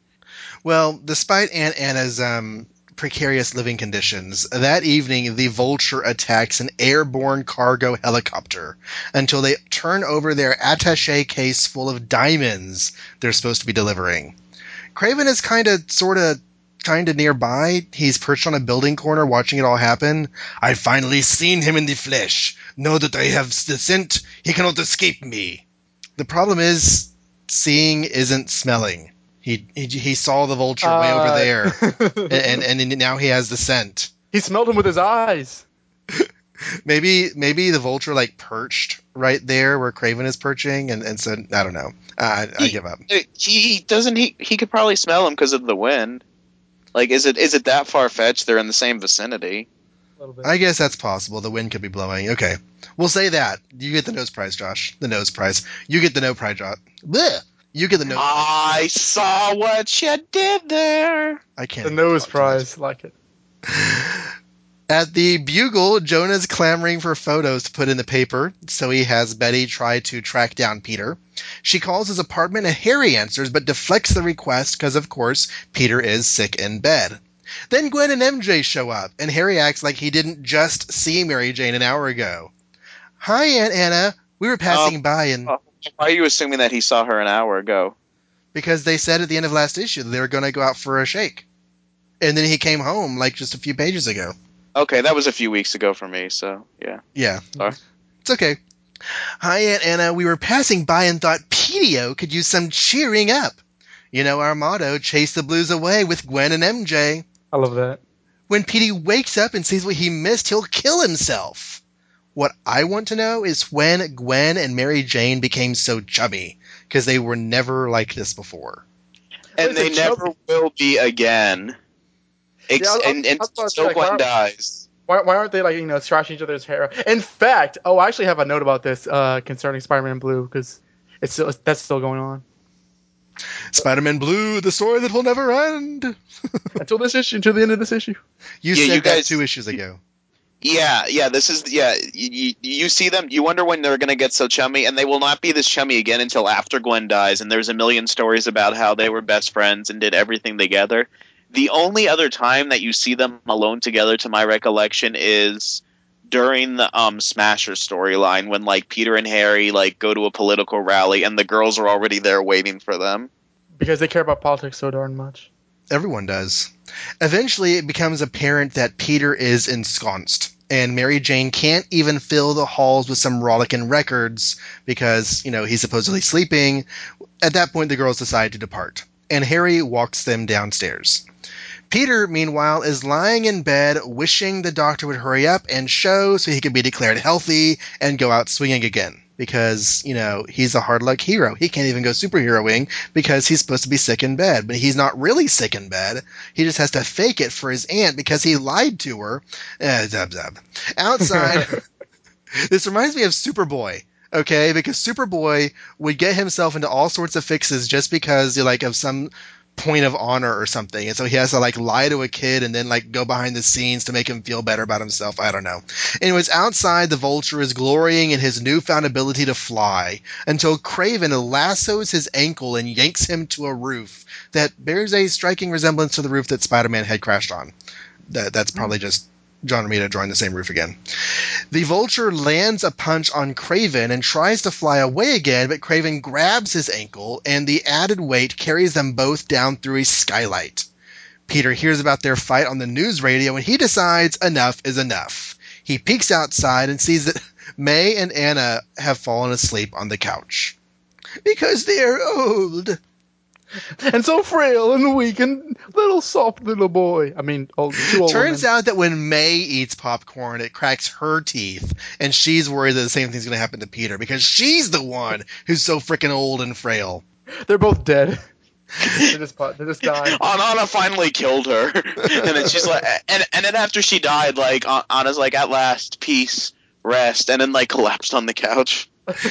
Well, despite Aunt Anna's um, precarious living conditions, that evening the Vulture attacks an airborne cargo helicopter until they turn over their attache case full of diamonds they're supposed to be delivering. Kraven is kind of, sort of, kind of nearby. He's perched on a building corner watching it all happen. I've finally seen him in the flesh. Know that I have the scent. He cannot escape me. The problem is, seeing isn't smelling. He, he, he saw the vulture way over Uh, there, and, and and now he has the scent. he smelled him with his eyes. Maybe maybe the vulture like perched right there where Kraven is perching, and, and so I don't know. I, I give up. Uh, He doesn't he he could probably smell him because of the wind. Like, is it is it that far fetched? They're in the same vicinity. A little bit. I guess that's possible. The wind could be blowing. Okay, we'll say that. You get the nose prize, Josh. The nose prize. You get the no prize, Josh. Bleh. You get the no. I saw what you did there. I can't. the nose talk too much. prize, like it. At the Bugle, Jonah's clamoring for photos to put in the paper, so he has Betty try to track down Peter. She calls his apartment and Harry answers, but deflects the request because, of course, Peter is sick in bed. Then Gwen and MJ show up, and Harry acts like he didn't just see Mary Jane an hour ago. Hi, Aunt Anna. We were passing um, by, and oh. Why are you assuming that he saw her an hour ago? because they said at the end of last issue they were going to go out for a shake. And then he came home like just a few pages ago. Okay, that was a few weeks ago for me. So yeah. Yeah. Sorry. It's okay. Hi, Aunt Anna. We were passing by and thought Petio could use some cheering up. You know our motto, chase the blues away with Gwen and MJ. I love that. When Petey wakes up and sees what he missed, he'll kill himself. What I want to know is when Gwen and Mary Jane became so chubby, because they were never like this before. And Wait, they so never will be again. Ex- Yeah, I- and and I thought so like, Gwen why- dies. Why, why aren't they like you know trashing each other's hair? In fact, oh, I actually have a note about this uh, concerning Spider-Man Blue because it's still that's still going on Spider-Man Blue, the story that will never end. until this issue, until the end of this issue. You Yeah, said you that two issues ago. Yeah, yeah. This is yeah. You, you see them. You wonder when they're gonna get so chummy, and they will not be this chummy again until after Gwen dies. And there's a million stories about how they were best friends and did everything together. The only other time that you see them alone together, to my recollection, is during the um Smasher storyline when like Peter and Harry like go to a political rally and the girls are already there waiting for them. Because they care about politics so darn much. Everyone does. Eventually, it becomes apparent that Peter is ensconced, and Mary Jane can't even fill the halls with some rollicking records because, you know, he's supposedly sleeping. At that point, the girls decide to depart, and Harry walks them downstairs. Peter, meanwhile, is lying in bed wishing the doctor would hurry up and show so he could be declared healthy and go out swinging again. Because, you know, he's a hard luck hero. He can't even go superheroing because he's supposed to be sick in bed. But he's not really sick in bed. He just has to fake it for his aunt because he lied to her. Eh, zub zub. Outside, this reminds me of Superboy okay because superboy would get himself into all sorts of fixes just because like of some point of honor or something. And so he has to like lie to a kid and then like go behind the scenes to make him feel better about himself. I don't know. Anyways outside the vulture is glorying in his newfound ability to fly until Kraven lassos his ankle and yanks him to a roof that bears a striking resemblance to the roof that spider-man had crashed on. That, that's probably just John Romita drawing the same roof again. The vulture lands a punch on Kraven and tries to fly away again, but Kraven grabs his ankle, and the added weight carries them both down through a skylight. Peter hears about their fight on the news radio, and he decides enough is enough. He peeks outside and sees that May and Anna have fallen asleep on the couch. Because they're old. And so frail and weak and little soft little boy. I mean, old, two old Turns women. out that when May eats popcorn, it cracks her teeth, and she's worried that the same thing's going to happen to Peter because she's the one who's so freaking old and frail. they're both dead. they just they just died. Anna finally killed her, and then she's like, and and then after she died, like Anna's like, at last, peace, rest, and then like collapsed on the couch.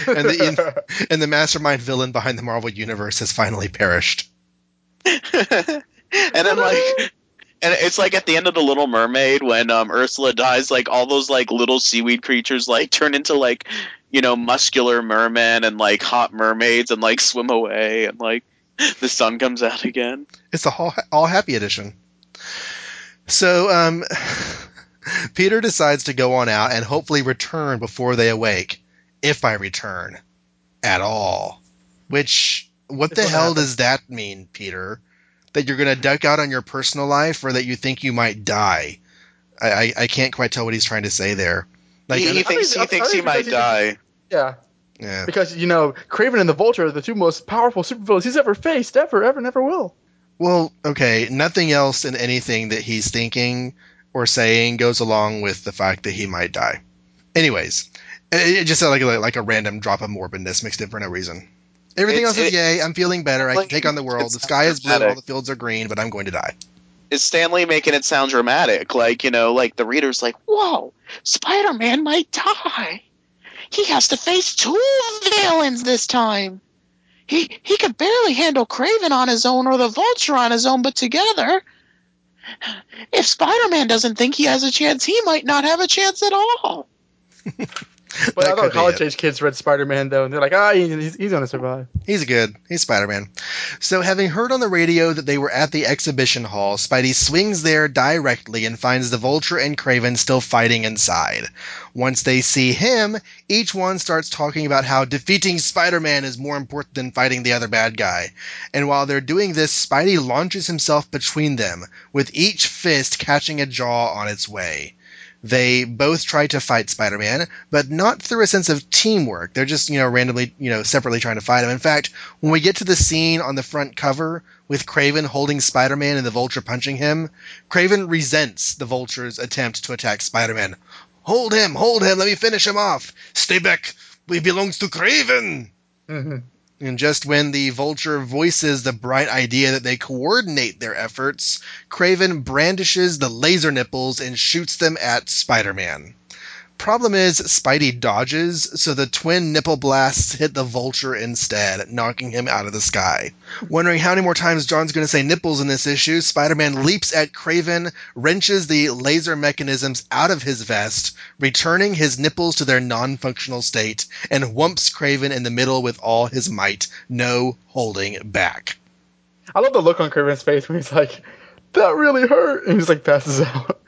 And the, and the mastermind villain behind the Marvel Universe has finally perished. and then like and it's like at the end of the little mermaid when um ursula dies like all those like little seaweed creatures like turn into like you know muscular mermen and like hot mermaids and like swim away and like the sun comes out again It's a all, all happy edition. So, um, Peter decides to go on out and hopefully return before they awake, if I return at all. Which, what the what hell happens. does that mean, Peter? That you're going to duck out on your personal life, or that you think you might die? I, I, I can't quite tell what he's trying to say there. Like, he, he thinks he thinks he might because he die yeah, yeah. because you know, Kraven and the Vulture are the two most powerful supervillains he's ever faced, ever, ever, never will. Well, okay, nothing else in anything that he's thinking or saying goes along with the fact that he might die. Anyways, it, it just sounded like, like a random drop of morbidness mixed in for no reason. Everything It's- else is it- yay, I'm feeling better, I can take on the world, the sky is blue, all the fields are green, but I'm going to die. is Stan Lee making it sound dramatic? Like you know like the reader's like whoa spider-man might die. He has to face two villains this time. He he could barely handle Kraven on his own or the vulture on his own but together if spider-man doesn't think he has a chance he might not have a chance at all But I thought college age kids read Spider Man though, and they're like, ah, he's, he's gonna survive. He's good. He's Spider Man. So, having heard on the radio that they were at the exhibition hall, Spidey swings there directly and finds the Vulture and Kraven still fighting inside. Once they see him, each one starts talking about how defeating Spider Man is more important than fighting the other bad guy. And while they're doing this, Spidey launches himself between them, with each fist catching a jaw on its way. They both try to fight Spider-Man, but not through a sense of teamwork. They're just, you know, randomly, you know, separately trying to fight him. In fact, when we get to the scene on the front cover with Kraven holding Spider-Man and the Vulture punching him, Kraven resents the Vulture's attempt to attack Spider-Man. Hold him, hold him, let me finish him off. Stay back, we belongs to Kraven. Mhm. And just when the Vulture voices the bright idea that they coordinate their efforts, Kraven brandishes the laser nipples and shoots them at Spider Man. Problem is, Spidey dodges, so the twin nipple blasts hit the Vulture instead, knocking him out of the sky. Wondering how many more times John's going to say nipples in this issue, Spider Man leaps at Kraven, wrenches the laser mechanisms out of his vest, returning his nipples to their non functional state, and whumps Kraven in the middle with all his might, no holding back. I love the look on Kraven's face when he's like, "That really hurt," and he just like passes out.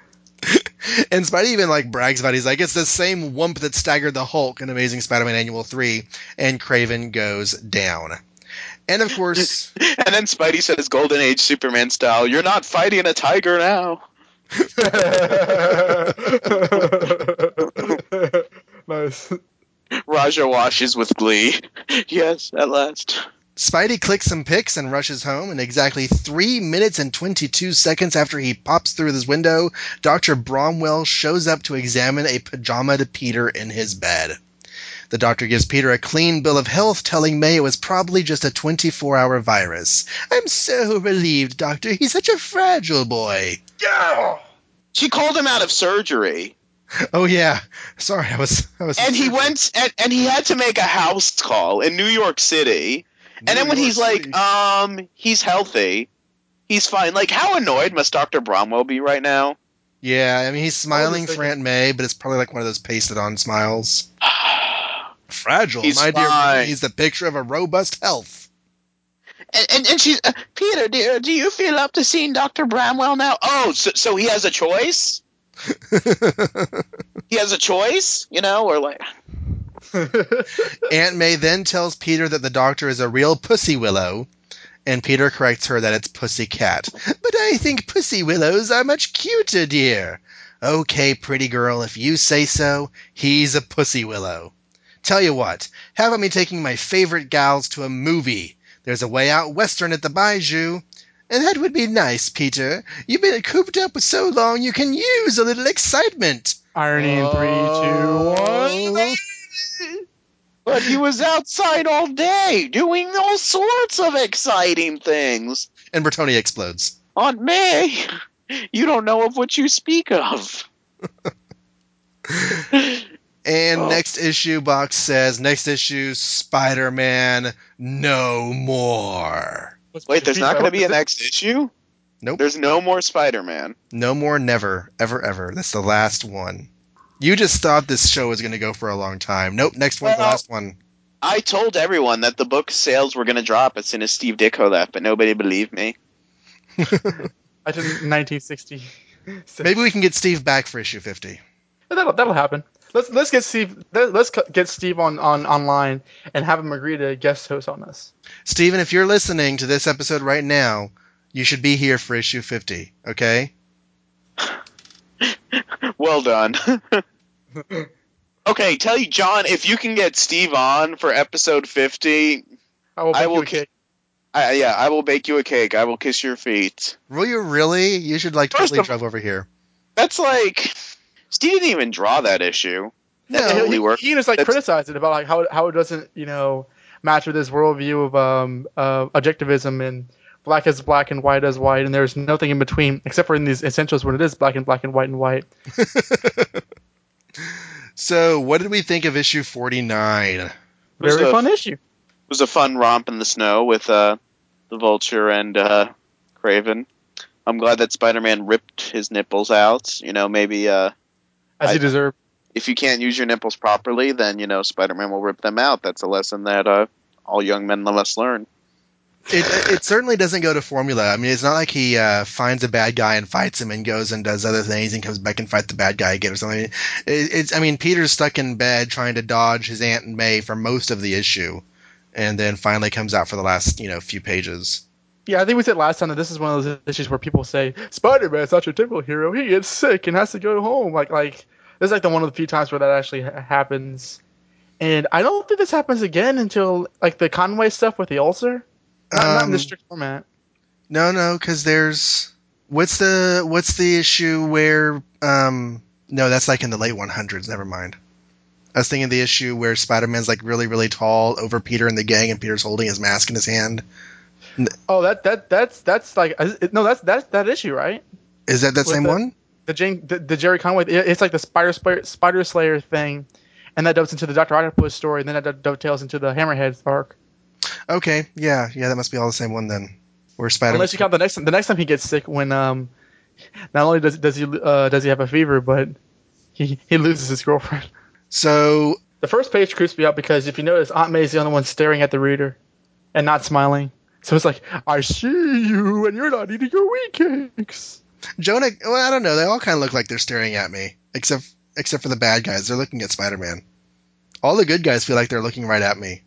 And Spidey even like brags about it. he's like it's the same wump that staggered the Hulk in Amazing Spider-Man Annual 3 and Kraven goes down. And of course, and then Spidey says, "Golden Age Superman style, you're not fighting a tiger now." nice. Raja washes with glee. yes, at last. Spidey clicks some pics and rushes home, and exactly three minutes and 22 seconds after he pops through his window, Dr. Bromwell shows up to examine a pajamaed Peter in his bed. The doctor gives Peter a clean bill of health, telling May it was probably just a 24 hour virus. I'm so relieved, Doctor. He's such a fragile boy. Yeah. She called him out of surgery. Oh yeah, sorry, I was. I was. And he went and, and he had to make a house call in New York City. And then when New he's York like, um, he's healthy, he's fine. Like, how annoyed must Doctor Bromwell be right now? yeah, I mean he's smiling for Aunt May, but it's probably like one of those pasted on smiles. Fragile, He's my dear. fine. He's the picture of a robust health. And and, and she's uh, Peter, dear, do you feel up to seeing Doctor Bromwell now? Oh, so, so he has a choice. He has a choice, you know, or like, Aunt May then tells Peter that the doctor is a real pussy willow, and Peter corrects her that it's pussy cat. But I think pussy willows are much cuter, dear. Okay, pretty girl, if you say so, he's a pussy willow. Tell you what, how about me taking my favorite gals to a movie? There's a way out western at the Bijou. And that would be nice, Peter. You've been cooped up for so long you can use a little excitement. Irony in three, two, one. Oh, But he was outside all day doing all sorts of exciting things. And Bertoni explodes. Aunt May, you don't know of what you speak of. And Oh. next issue box says next issue Spider Man no more. Wait, there's not going to be a next issue? Nope. There's no more Spider-Man. No more never, ever, ever. That's the last one. You just thought this show was gonna go for a long time. Nope, next one's the Well- last one. I told everyone that the book sales were going to drop as soon as Steve Ditko left, but nobody believed me. I did 1960. Maybe we can get Steve back for issue fifty. That'll that'll happen. Let's let's get Steve let- let's get Steve on, on online and have him agree to guest host on this. Steven, if you're listening to this episode right now, you should be here for issue fifty, okay? Well done. okay, tell you, John, if you can get Steve on for episode 50, I will. I will you a ki- cake. I, yeah, I will bake you a cake. I will kiss your feet. Will you really? You should like First totally of- drive over here. That's like Steve didn't even draw that issue. That No, didn't he, really work. he just like That's- criticized it about like how how it doesn't you know match with his worldview of um uh, objectivism and black is black and white is white and there's nothing in between except for in these essentials when it is black and black and white and white. So, what did we think of issue forty nine? Very a- fun issue. It was a fun romp in the snow with uh, the Vulture and uh, Kraven. I'm glad that Spider-Man ripped his nipples out. You know, maybe uh, As he you deserve. if you can't use your nipples properly, then you know Spider-Man will rip them out. That's a lesson that uh, all young men must learn. It, it certainly doesn't go to formula. I mean, it's not like he uh, finds a bad guy and fights him and goes and does other things and comes back and fight the bad guy again or something. It, it's, I mean, Peter's stuck in bed trying to dodge his Aunt and May for most of the issue, and then finally comes out for the last, you know, few pages. Yeah, I think we said last time that this is one of those issues where people say Spider-Man's not your typical hero. He gets sick and has to go home. Like, like this is like the one of the few times where that actually ha- happens. And I don't think this happens again until like the Conway stuff with the ulcer. Not, not in Um, the strict format. No, no, because there's what's the what's the issue where um no, that's like in the late 100s. Never mind. I was thinking the issue where Spider-Man's like really, really tall over Peter and the gang, and Peter's holding his mask in his hand. Oh, that that that's that's like no, that's that's that issue, right? Is that that With same the- one? The Jane, the, the Gerry Conway. It's like the Spider Spider, Spider Slayer thing, and that dovetails into the Doctor Octopus story, and then that dovetails into the Hammerhead arc. Okay, yeah, yeah, that must be all the same one then. Where Spider Unless you count the next time. the next time he gets sick when um not only does does he uh, does he have a fever but he he loses his girlfriend. So The first page creeps me out because if you notice Aunt May's the only one staring at the reader and not smiling. So it's like I see you and you're not eating your wheat cakes. Jonah. Well, I don't know. They all kind of look like they're staring at me, except except for the bad guys. They're looking at Spider-Man. All the good guys feel like they're looking right at me.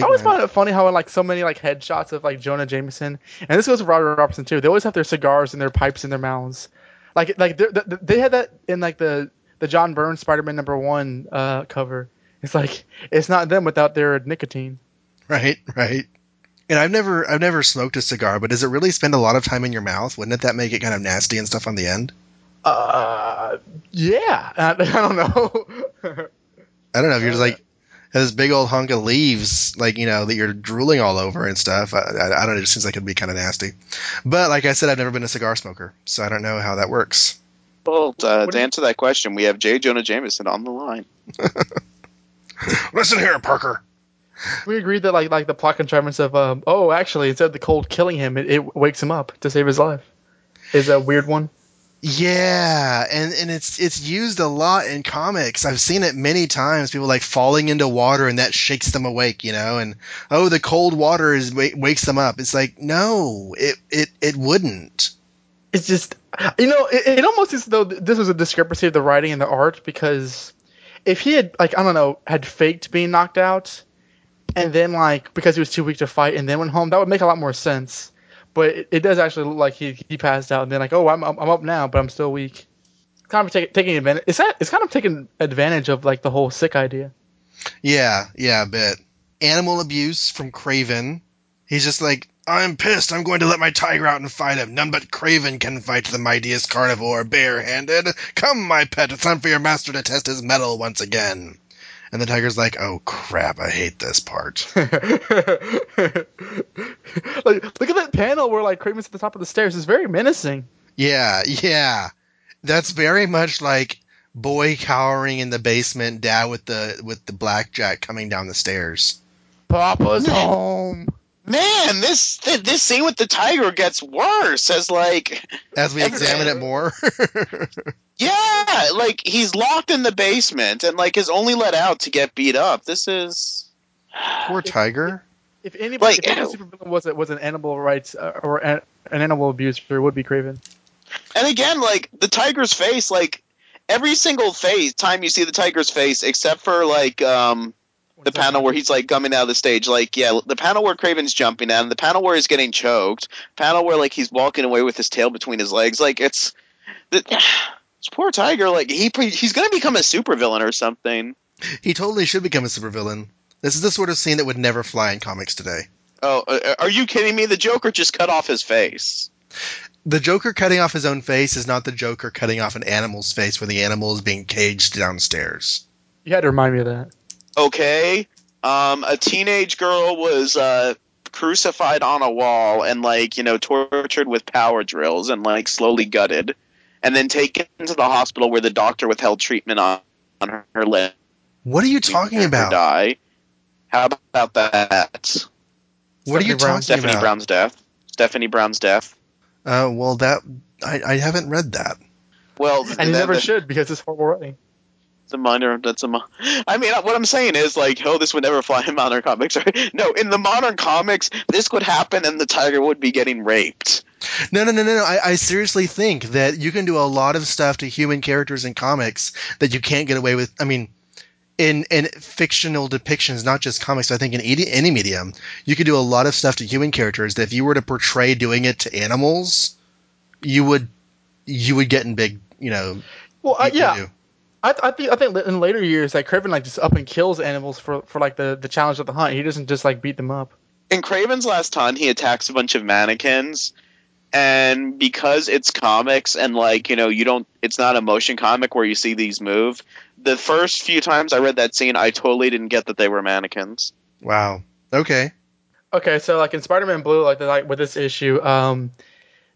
I always man. find it funny how in like so many like headshots of like Jonah Jameson, and this goes for Robert Robertson too. They always have their cigars and their pipes in their mouths. Like like they they had that in like the the John Byrne Spider-Man number one uh, cover. It's like it's not them without their nicotine. Right, right. And I've never I've never smoked a cigar, but does it really spend a lot of time in your mouth? Wouldn't that make it kind of nasty and stuff on the end? Uh, yeah. I, I don't know. I don't know if you're just like this big old hunk of leaves, like you know that you're drooling all over and stuff. I, I, I don't know. It just seems like it'd be kind of nasty. But like I said, I've never been a cigar smoker, so I don't know how that works. Well, uh, to you- answer that question, we have J. Jonah Jameson on the line. Listen here, Parker. we agreed that like like the plot contrivance of um oh actually instead of the cold killing him it, it wakes him up to save his life is a weird one. Yeah, and and it's it's used a lot in comics. I've seen it many times. People like falling into water and that shakes them awake, you know. And oh, the cold water is wakes them up. It's like no, it it it wouldn't. it's just you know it, it almost is though this was a discrepancy of the writing and the art because if he had like i don't know had faked being knocked out and then like because he was too weak to fight and then went home that would make a lot more sense but it, it does actually look like he, he passed out and then like oh I'm, I'm up now but i'm still weak kind of take, taking advantage it's, that, it's kind of taking advantage of like the whole sick idea Yeah, yeah, a bit. Animal abuse from Kraven. He's just like, I'm pissed. I'm going to let my tiger out and fight him. None but Kraven can fight the mightiest carnivore barehanded. Come, my pet, it's time for your master to test his mettle once again. And the tiger's like, oh crap, I hate this part. like look at that panel where like Kraven's at the top of the stairs it's very menacing Yeah, yeah. That's very much like boy cowering in the basement, dad with the with the blackjack coming down the stairs. papa's home Man, this th- this scene with the tiger gets worse as like As we examine it more. yeah, like he's locked in the basement and like is only let out to get beat up. This is Poor tiger. If anybody, Like, if any supervillain was a, was an animal rights uh, or an, an animal abuser, it would be Kraven. And again, like the tiger's face, like every single face time you see the tiger's face, except for like um the panel where he's like coming out of the stage, like yeah, the panel where Kraven's jumping at, and the panel where he's getting choked, panel where like he's walking away with his tail between his legs, like it's the, this poor tiger, like he he's gonna become a supervillain or something. He totally should become a supervillain. This is the sort of scene that would never fly in comics today. Oh, uh, are you kidding me? The Joker just cut off his face. The Joker cutting off his own face is not the Joker cutting off an animal's face when the animal is being caged downstairs. You had to remind me of that. Okay um a teenage girl was uh crucified on a wall and like you know tortured with power drills and like slowly gutted and then taken to the hospital where the doctor withheld treatment on, on her, her leg What are you talking about? die how about that What are you Stephanie Brown- talking stephanie about? brown's death stephanie brown's death Uh, well, that I, I haven't read that. well And you never that- should because it's horrible writing. It's a minor. That's a. mi- I mean, what I'm saying is like, oh, this would never fly in modern comics. Right? No, in the modern comics, this would happen, and the tiger would be getting raped. No, no, no, no, no. I, I seriously think that you can do a lot of stuff to human characters in comics that you can't get away with. I mean, in in fictional depictions, not just comics. I think in any, any medium, you could do a lot of stuff to human characters that if you were to portray doing it to animals, you would you would get in big, you know. Well, uh, yeah, doo-doo. I, I think I think in later years, like Kraven like just up and kills animals for for like the the challenge of the hunt. He doesn't just like beat them up. In Kraven's Last Hunt, he attacks a bunch of mannequins, and because it's comics and like you know, you don't. It's not a motion comic where you see these move. The first few times I read that scene, I totally didn't get that they were mannequins. Wow. Okay. Okay, so like in Spider-Man Blue, like the, like with this issue, um,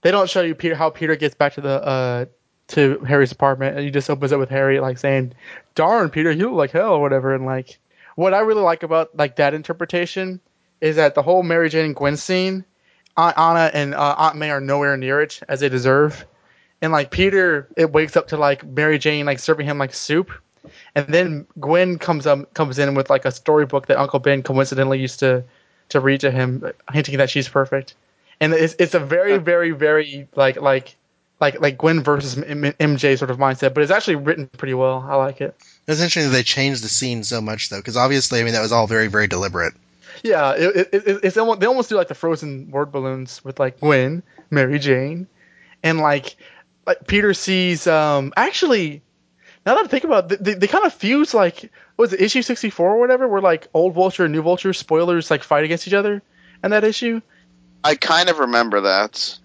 they don't show you Peter how Peter gets back to the uh to Harry's apartment, and he just opens it with Harry like saying, "Darn, Peter, you look like hell" or whatever. And like, what I really like about like that interpretation is that the whole Mary Jane and Gwen scene, Aunt Anna and uh, Aunt May are nowhere near it as they deserve, and like Peter, it wakes up to like Mary Jane like serving him like soup. And then Gwen comes um comes in with like a storybook that Uncle Ben coincidentally used to to read to him, hinting that she's perfect. And it's it's a very very very like like like like Gwen versus M- M- MJ sort of mindset, but it's actually written pretty well. I like it. It's interesting that they changed the scene so much, though, because obviously, I mean, that was all very, very deliberate. Yeah, it, it, it, it's almost, they almost do like the frozen word balloons with like Gwen, Mary Jane, and like like Peter sees. Um, actually, now that I think about it, they, they kind of fuse like was it issue sixty four or whatever, where like old Vulture and new Vulture spoilers like fight against each other, and that issue. I kind of remember that.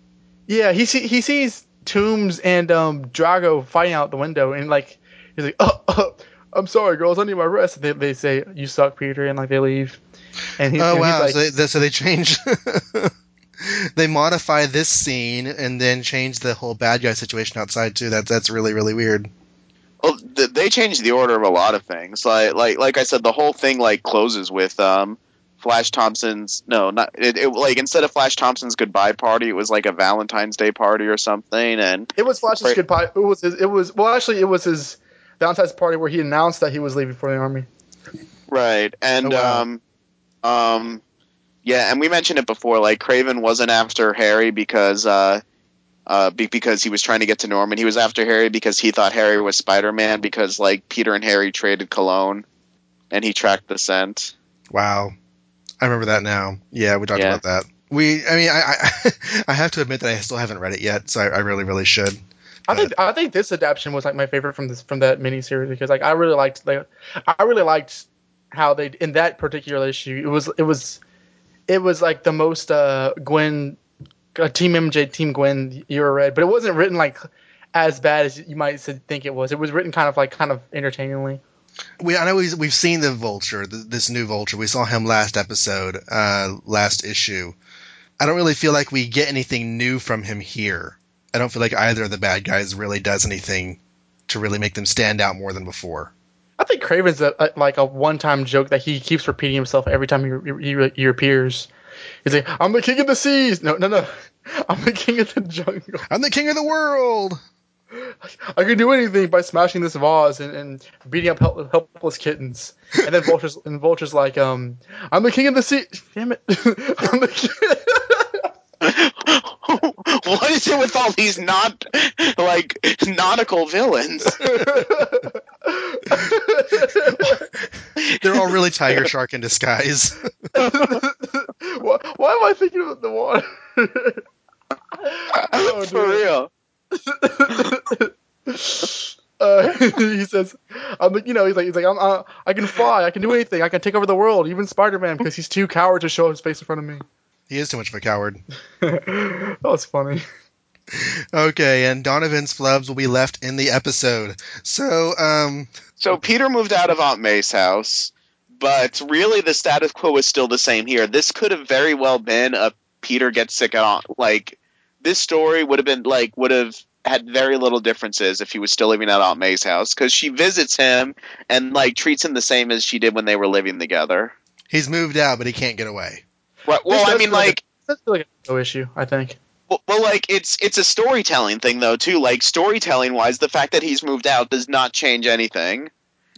Yeah, he see, he sees Toombs and um, Drago fighting out the window, and like he's like, "Oh, oh I'm sorry, girls, I need my rest." And they, they say, "You suck, Peter," and like they leave. And he, oh and wow! he's so, they, so they changed. they modify this scene and then change the whole bad guy situation outside too. That's that's really really weird. Well, they changed the order of a lot of things. Like, like, like I said, the whole thing like closes with um, Flash Thompson's. No, not it, it. Like instead of Flash Thompson's goodbye party, it was like a Valentine's Day party or something. And it was Flash's Right. goodbye. It was his, it was well, actually, it was his Valentine's party where he announced that he was leaving for the army. right, and Oh, wow. um, um, yeah, and we mentioned it before. Like Kraven wasn't after Harry because uh, uh, be- because he was trying to get to Norman. He was after Harry because he thought Harry was Spider Man because like Peter and Harry traded cologne, and he tracked the scent. Wow, I remember that now. Yeah, we talked Yeah. about that. We, I mean, I, I, I have to admit that I still haven't read it yet, so I, I really, really should. I think I think this adaptation was like my favorite from this from that miniseries because like I really liked like I really liked how they in that particular issue it was it was it was like the most uh Gwen uh, Team MJ Team Gwen you ever read, but it wasn't written like as bad as you might think it was. It was written kind of like kind of entertainingly. We, I know we've, we've seen the Vulture, th this new Vulture. We saw him last episode, uh, last issue. I don't really feel like we get anything new from him here. I don't feel like either of the bad guys really does anything to really make them stand out more than before. I think Kraven's a, a, like a one-time joke that he keeps repeating himself every time he, he, he appears. He's like, "I'm the king of the seas." No, no, no. I'm the king of the jungle. I'm the king of the world. I can do anything by smashing this vase and, and beating up help, helpless kittens. And then Vulture's and Vulture's like, um, I'm the king of the sea. Damn it! I'm the king. what is it with all these not like nautical villains? They're all really tiger shark in disguise. why, why am I thinking of the water? Oh, For dude. real. Uh, he says, "I'm the, you know, he's like, he's like, I'm, uh, I can fly, I can do anything, I can take over the world, even Spider-Man, because he's too coward to show his face in front of me." he is too much of a coward. that was funny. Okay, and Donovan's flubs will be left in the episode. So, um, So Peter moved out of Aunt May's house, but really the status quo is still the same here. This could have very well been a Peter gets sick at Aunt like this story would have been like would have had very little differences if he was still living at Aunt May's house because she visits him and like treats him the same as she did when they were living together. he's moved out, but he can't get away. Right. Well, I mean, like like That's like a no issue, I think. Well, well, like it's it's a storytelling thing though too. Like storytelling wise, the fact that he's moved out does not change anything.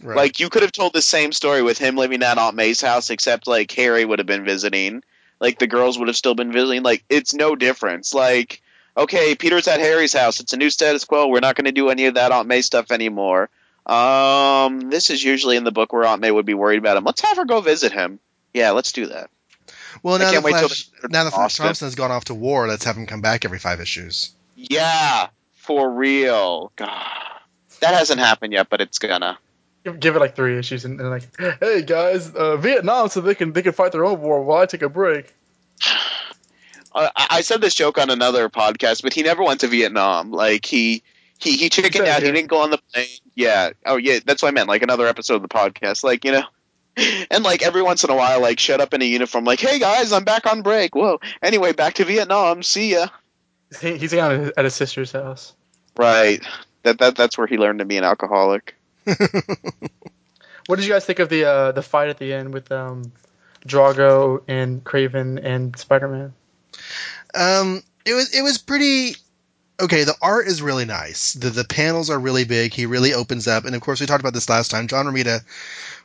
Right. Like you could have told the same story with him living at Aunt May's house, except like Harry would have been visiting. Like the girls would have still been visiting. Like it's no difference. Like okay, Peter's at Harry's house. It's a new status quo. We're not going to do any of that Aunt May stuff anymore. Um, this is usually in the book where Aunt May would be worried about him. Let's have her go visit him. Yeah, let's do that. well, now can't that wait till Flash, now that Flash Austin. Thompson has gone off to war, let's have him come back every five issues. Yeah, for real. God, that hasn't happened yet, but it's gonna. Give, give it like three issues and, and like, hey guys, uh, Vietnam, so they can they can fight their own war while I take a break. Uh, I I said this joke on another podcast, but he never went to Vietnam. Like he he he chickened out. He didn't go on the plane. Yeah. Oh yeah. That's what I meant. Like another episode of the podcast. Like you know. And like every once in a while, like shut up in a uniform, like, "Hey guys, I'm back on break." Whoa. Anyway, back to Vietnam. See ya. He, he's at his sister's house. Right. That that that's where he learned to be an alcoholic. What did you guys think of the uh, the fight at the end with um, Drago and Kraven and Spider Man? Um, it was it was pretty okay. The art is really nice. The the panels are really big. He really opens up, and of course we talked about this last time. John Romita,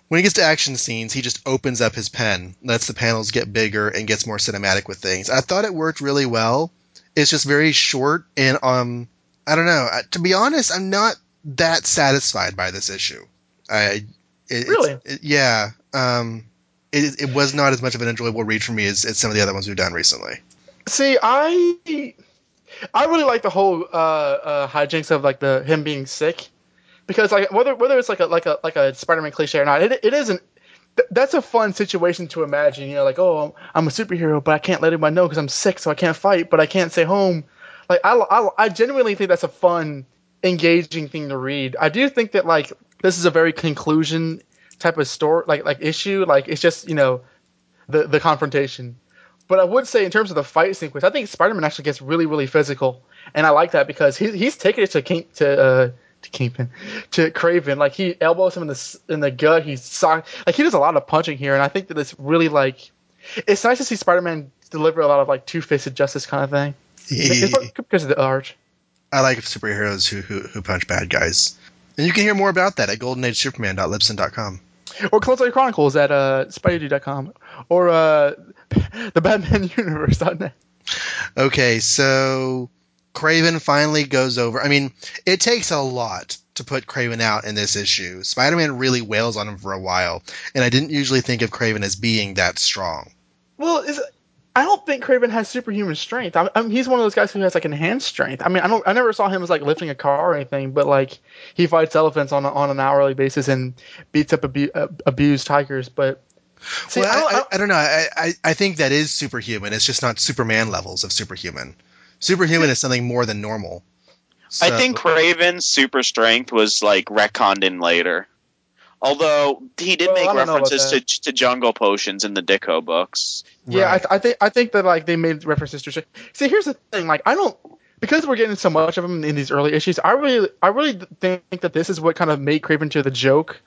when he gets to action scenes, he just opens up his pen, lets the panels get bigger, and gets more cinematic with things. I thought it worked really well. It's just very short and um I don't know. To be honest, I'm not that satisfied by this issue. I it, Really? it- yeah. Um, it it was not as much of an enjoyable read for me as, as some of the other ones we've done recently. See, I I really like the whole uh, uh, hijinks of like the him being sick, because like whether whether it's like a like a like a Spider-Man cliche or not, it, it isn't. th- That's a fun situation to imagine. You know, like oh, I'm a superhero, but I can't let anyone know because I'm sick, so I can't fight, but I can't stay home. Like I, I, I genuinely think that's a fun, engaging thing to read. I do think that like this is a very conclusion type of story, like like issue. Like it's just you know, the the confrontation. But I would say in terms of the fight sequence, I think Spider-Man actually gets really, really physical, and I like that because he, he's taking it to King to uh, to Kingpin, to Kraven. Like he elbows him in the in the gut. He's sock like he does a lot of punching here, and I think that it's really like it's nice to see Spider-Man deliver a lot of like two-fisted justice kind of thing. Probably because of the art. I like superheroes who, who who punch bad guys, and you can hear more about that at goldenagesuperman.libsyn.com. Or Closer Chronicles at uh, SpideyDude.com or uh, the Batman Universe.net. Okay, so Kraven finally goes over. I mean, it takes a lot to put Kraven out in this issue. Spider-Man really wails on him for a while, and I didn't usually think of Kraven as being that strong. Well, is I don't think Kraven has superhuman strength. I, I mean, he's one of those guys who has like enhanced strength. I mean, I don't. I never saw him as like lifting a car or anything, but like he fights elephants on a, on an hourly basis and beats up abu- uh, abused tigers. But see, well, I don't, I I, don't- I, I don't know. I, I, I think that is superhuman. It's just not Superman levels of superhuman. Superhuman is something more than normal. I think Kraven's super strength was like retconned in later. Although he did Well, make I don't know about references to, to jungle potions in the Ditko books. yeah, Right. I, I think I think that like they made references to. See, here's the thing. Like, I don't because we're getting so much of him in these early issues. I really, I really think that this is what kind of made Kraven to the joke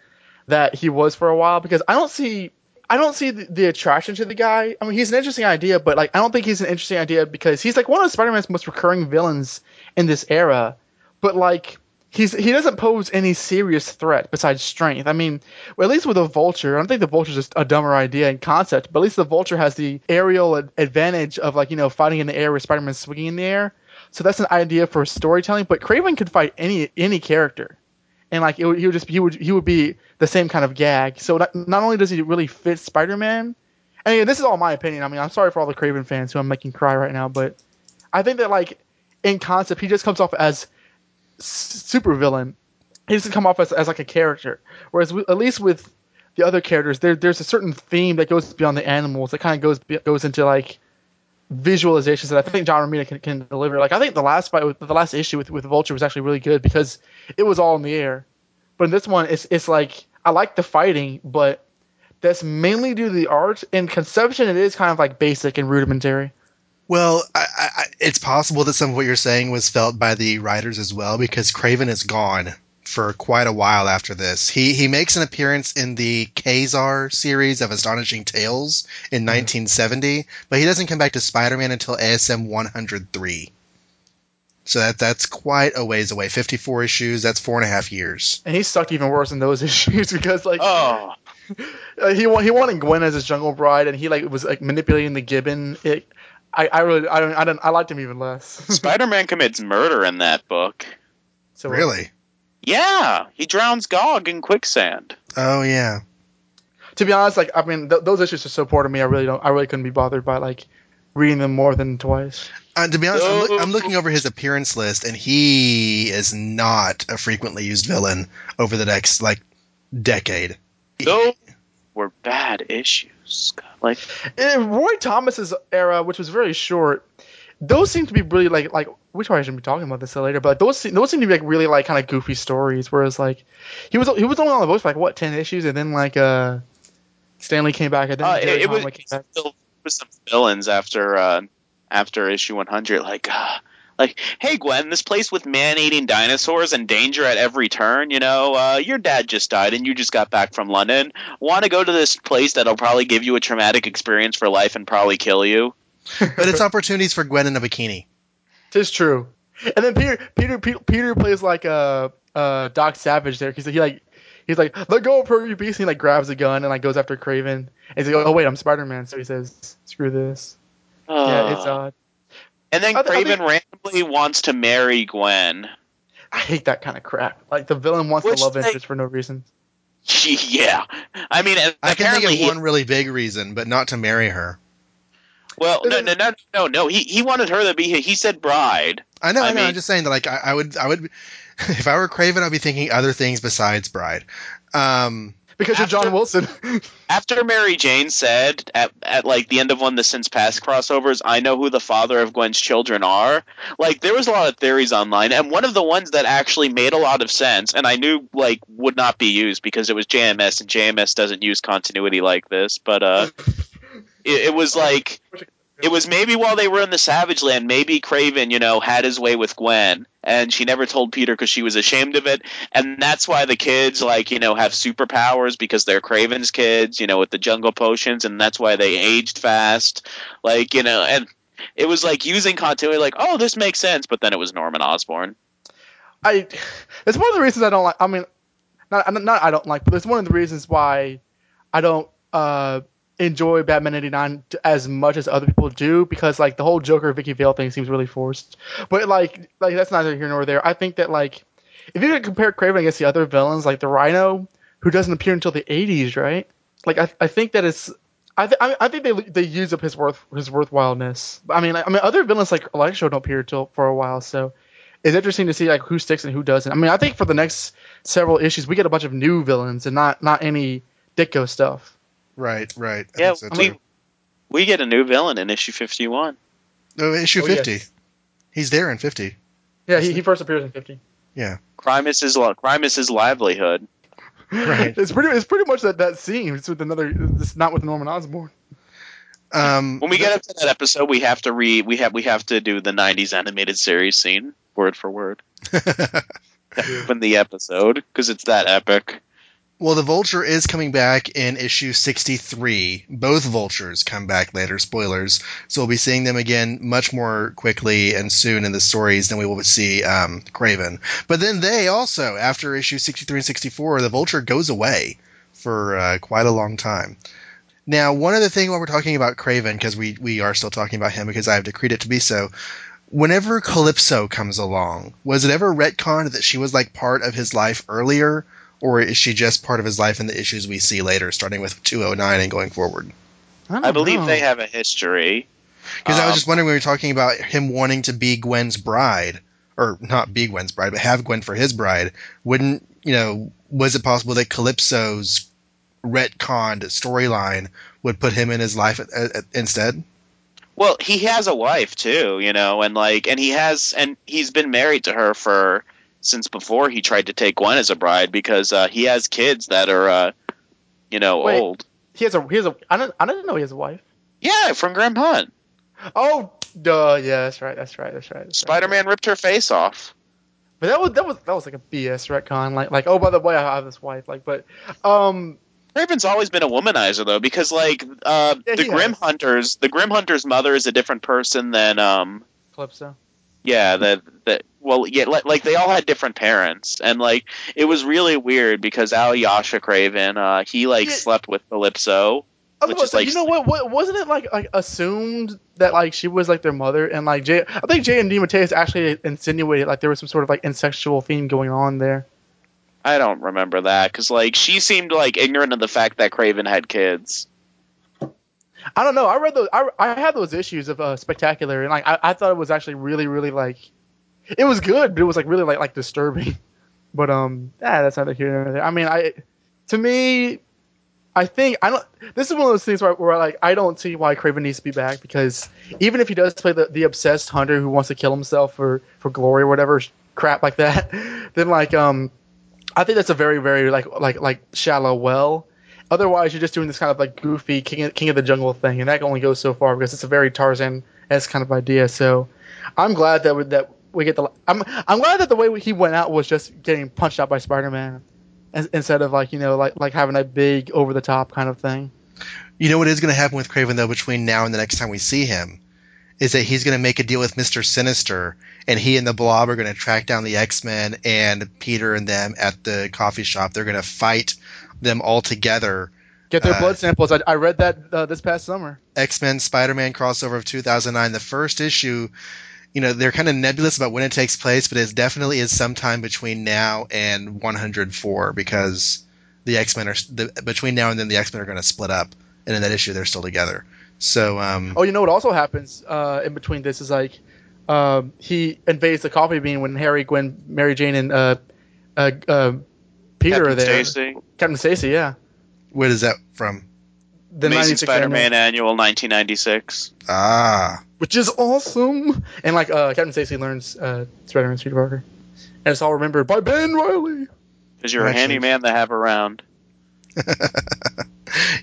that he was for a while. Because I don't see, I don't see the, the attraction to the guy. I mean, he's an interesting idea, but like, I don't think he's an interesting idea because he's like one of Spider-Man's most recurring villains in this era. But like, he's he doesn't pose any serious threat besides strength. I mean, well, at least with a vulture, I don't think the vulture's just a dumber idea in concept, but at least the vulture has the aerial ad- advantage of like you know fighting in the air with Spider-Man swinging in the air. So that's an idea for storytelling. But Kraven could fight any any character, and like it would, he would just he would he would be the same kind of gag. So not, not only does he really fit Spider-Man, and this is all my opinion. I mean, I'm sorry for all the Kraven fans who I'm making cry right now, but I think that like in concept, he just comes off as super villain. He doesn't come off as, as like a character. Whereas w- at least with the other characters, there there's a certain theme that goes beyond the animals. That kind of goes goes into like visualizations that I think John Romita can, can deliver. Like I think the last fight, the last issue with, with Vulture was actually really good because it was all in the air. But in this one, it's it's like I like the fighting, but that's mainly due to the art and conception. It is kind of like basic and rudimentary. Well, I, I, I- it's possible that some of what you're saying was felt by the writers as well, because Kraven is gone for quite a while after this. He he makes an appearance in the Ka-Zar series of Astonishing Tales in 1970, but he doesn't come back to Spider-Man until ASM 103. So that that's quite a ways away. 54 issues. That's four and a half years. And he sucked even worse in those issues because like Oh, Uh, he he wanted Gwen as his jungle bride, and he like was like manipulating the Gibbon. It, I I really I don't I don't I liked him even less. Spider-Man commits murder in that book. so Really? Yeah, he drowns Gog in quicksand. Oh yeah. to be honest, like I mean th- those issues are so poor to me. I really don't I really couldn't be bothered by like reading them more than twice. Uh, to be honest, I'm, look- Oh. I'm looking over his appearance list, and he is not a frequently used villain over the next like decade. Those were bad issues. Like, In Roy Thomas's era, which was very short, those seem to be really like like we probably shouldn't be talking about this later, but those those seem to be like really like kind of goofy stories. Whereas like he was he was only on the books for like what ten issues, and then like uh Stan Lee came back, and then uh, it, it was Conway came back. still with some villains after uh, after issue 100. Like, uh, like, hey Gwen, this place with man-eating dinosaurs and danger at every turn. You know, uh, your dad just died and you just got back from London. Want to go to this place that'll probably give you a traumatic experience for life and probably kill you? But it's opportunities for Gwen in a bikini. Tis true. And then Peter Peter Peter, Peter plays like uh uh Doc Savage there because he like he's like let go of her you beast and he like grabs a gun and like goes after Kraven and he's like oh wait I'm Spider Man so he says screw this yeah it's Uh, odd and then I th- I Kraven think- randomly basically wants to marry Gwen. I hate that kind of crap. Like the villain wants Which the love they- interest for no reason. yeah, I mean, I can apparently, think he- of one really big reason, but not to marry her. well, no, no, no, no, no. He he wanted her to be. He said bride. I know, I, I know. mean- I'm just saying that, like, I, I would, I would, if I were Kraven, I'd be thinking other things besides Bride. Um, Because you're John Wilson. After Mary Jane said at at like the end of one of the Sins Past crossovers, I know who the father of Gwen's children are. Like there was a lot of theories online, and one of the ones that actually made a lot of sense, and I knew like would not be used because it was JMS, and JMS doesn't use continuity like this. But uh, it, it was like it was maybe while they were in the Savage Land, maybe Kraven, you know, had his way with Gwen, and she never told Peter because she was ashamed of it, and that's why the kids, like, you know, have superpowers because they're Kraven's kids, you know, with the jungle potions, and that's why they aged fast, like, you know, and it was like using continuity, like, oh, this makes sense, but then it was Norman Osborn. I it's one of the reasons I don't like. I mean, not not I don't like, but it's one of the reasons why I don't uh, enjoy Batman '89 as much as other people do because like the whole Joker Vicky Vale thing seems really forced. But like like that's neither here nor there. I think that like if you compare Kraven against the other villains like the Rhino, who doesn't appear until the '80s, right? Like I I think that it's. I, th- I think they they use up his worth his worthwhileness. I mean I mean other villains like Electro don't appear till for a while, so it's interesting to see like who sticks and who doesn't. I mean, I think for the next several issues, we get a bunch of new villains and not not any Ditko stuff. Right, right. I Yeah, so we, too. we get a new villain in issue 51. No, issue Oh, 50. yes. He's there in 50. Yeah, he, he first appears in fifty. Yeah. Crime is his, crime is his livelihood. Right. It's pretty it's pretty much that that scene. It's with another. It's not with Norman Osborn. Um, When we get up to that episode, we have to re we have we have to do the '90s animated series scene word for word in the episode because it's that epic. Well, the Vulture is coming back in issue 63. Both Vultures come back later, spoilers. So we'll be seeing them again much more quickly and soon in the stories than we will see um, Kraven. But then they also, after issue 63 and 64, the Vulture goes away for uh, quite a long time. Now, one other thing while we're talking about Kraven, because we, we are still talking about him because I have decreed it to be so. Whenever Calypso comes along, was it ever retconned that she was like part of his life earlier, or is she just part of his life in the issues we see later, starting with 209 and going forward? don't I believe know. they have a history. Because I was Um, just wondering when we were talking about him wanting to be Gwen's bride, or not be Gwen's bride, but have Gwen for his bride. Wouldn't you know? Was it possible that Calypso's retconned storyline would put him in his life uh, uh, instead? Well, he has a wife too, you know, and like, and he has, and he's been married to her for since before he tried to take Gwen as a bride because uh, he has kids that are, uh, you know, Wait. old. He has a he has a. I don't I didn't know he has a wife. Yeah, from Grim Hunt. Oh, duh. Yeah, that's right. That's right. That's right. That's. Spider-Man ripped her face off. But that was that was that was like a BS retcon. Like like oh by the way I have this wife. Like but um Kraven's always been a womanizer though, because like uh, Yeah, the he Grim has. Hunters, the Grim Hunter's mother is a different person than um, Calypso. Yeah, that that well, yeah, like, like they all had different parents, and like it was really weird because Alyosha Kraven, uh, he like Yeah. slept with Calypso. Which is say, like- you know what, what? Wasn't it like like assumed that like she was like their mother and like Jay, I think J.M. DeMatteis actually insinuated like there was some sort of like insexual theme going on there. I don't remember that because like she seemed like ignorant of the fact that Kraven had kids. I don't know. I read those. I, I had those issues of uh, Spectacular, and like I, I thought it was actually really, really like it was good, but it was like really like like disturbing. But um, yeah, that's not here nor there. I mean, I to me, I think I don't. This is one of those things where, where like I don't see why Kraven needs to be back because even if he does play the, the obsessed hunter who wants to kill himself for for glory or whatever crap like that, then like um, I think that's a very very like like like shallow well. Otherwise, you're just doing this kind of like goofy king of, king of the jungle thing, and that only goes so far because it's a very Tarzan esque kind of idea. So, I'm glad that we, that we get the. I'm I'm glad that the way he went out was just getting punched out by Spider Man, instead of like you know like like having a big over the top kind of thing. You know what is going to happen with Kraven though between now and the next time we see him is that he's going to make a deal with Mister Sinister, and he and the Blob are going to track down the X Men and Peter and them at the coffee shop. They're going to fight them all together. Get their Uh, blood samples. I, I read that uh, this past summer. X Men Spider Man crossover of 2009. The first issue you know, they're kind of nebulous about when it takes place, but it definitely is sometime between now and 104 because the X Men are the, between now and then the X Men are going to split up, and in that issue they're still together. So, um, Oh, you know what also happens uh, in between this is like um, he invades the coffee bean when Harry, Gwen, Mary Jane, and uh, uh, uh, Peter Captain are there. Stacy, Captain Stacy, yeah. what is that from? The Amazing Spider-Man annual, Annual 1996. Ah, which is awesome. And like uh, Captain Stacy learns uh, Spider-Man Peter Parker, and it's all remembered by Ben Reilly. Because you're a Actually- handy man to have around.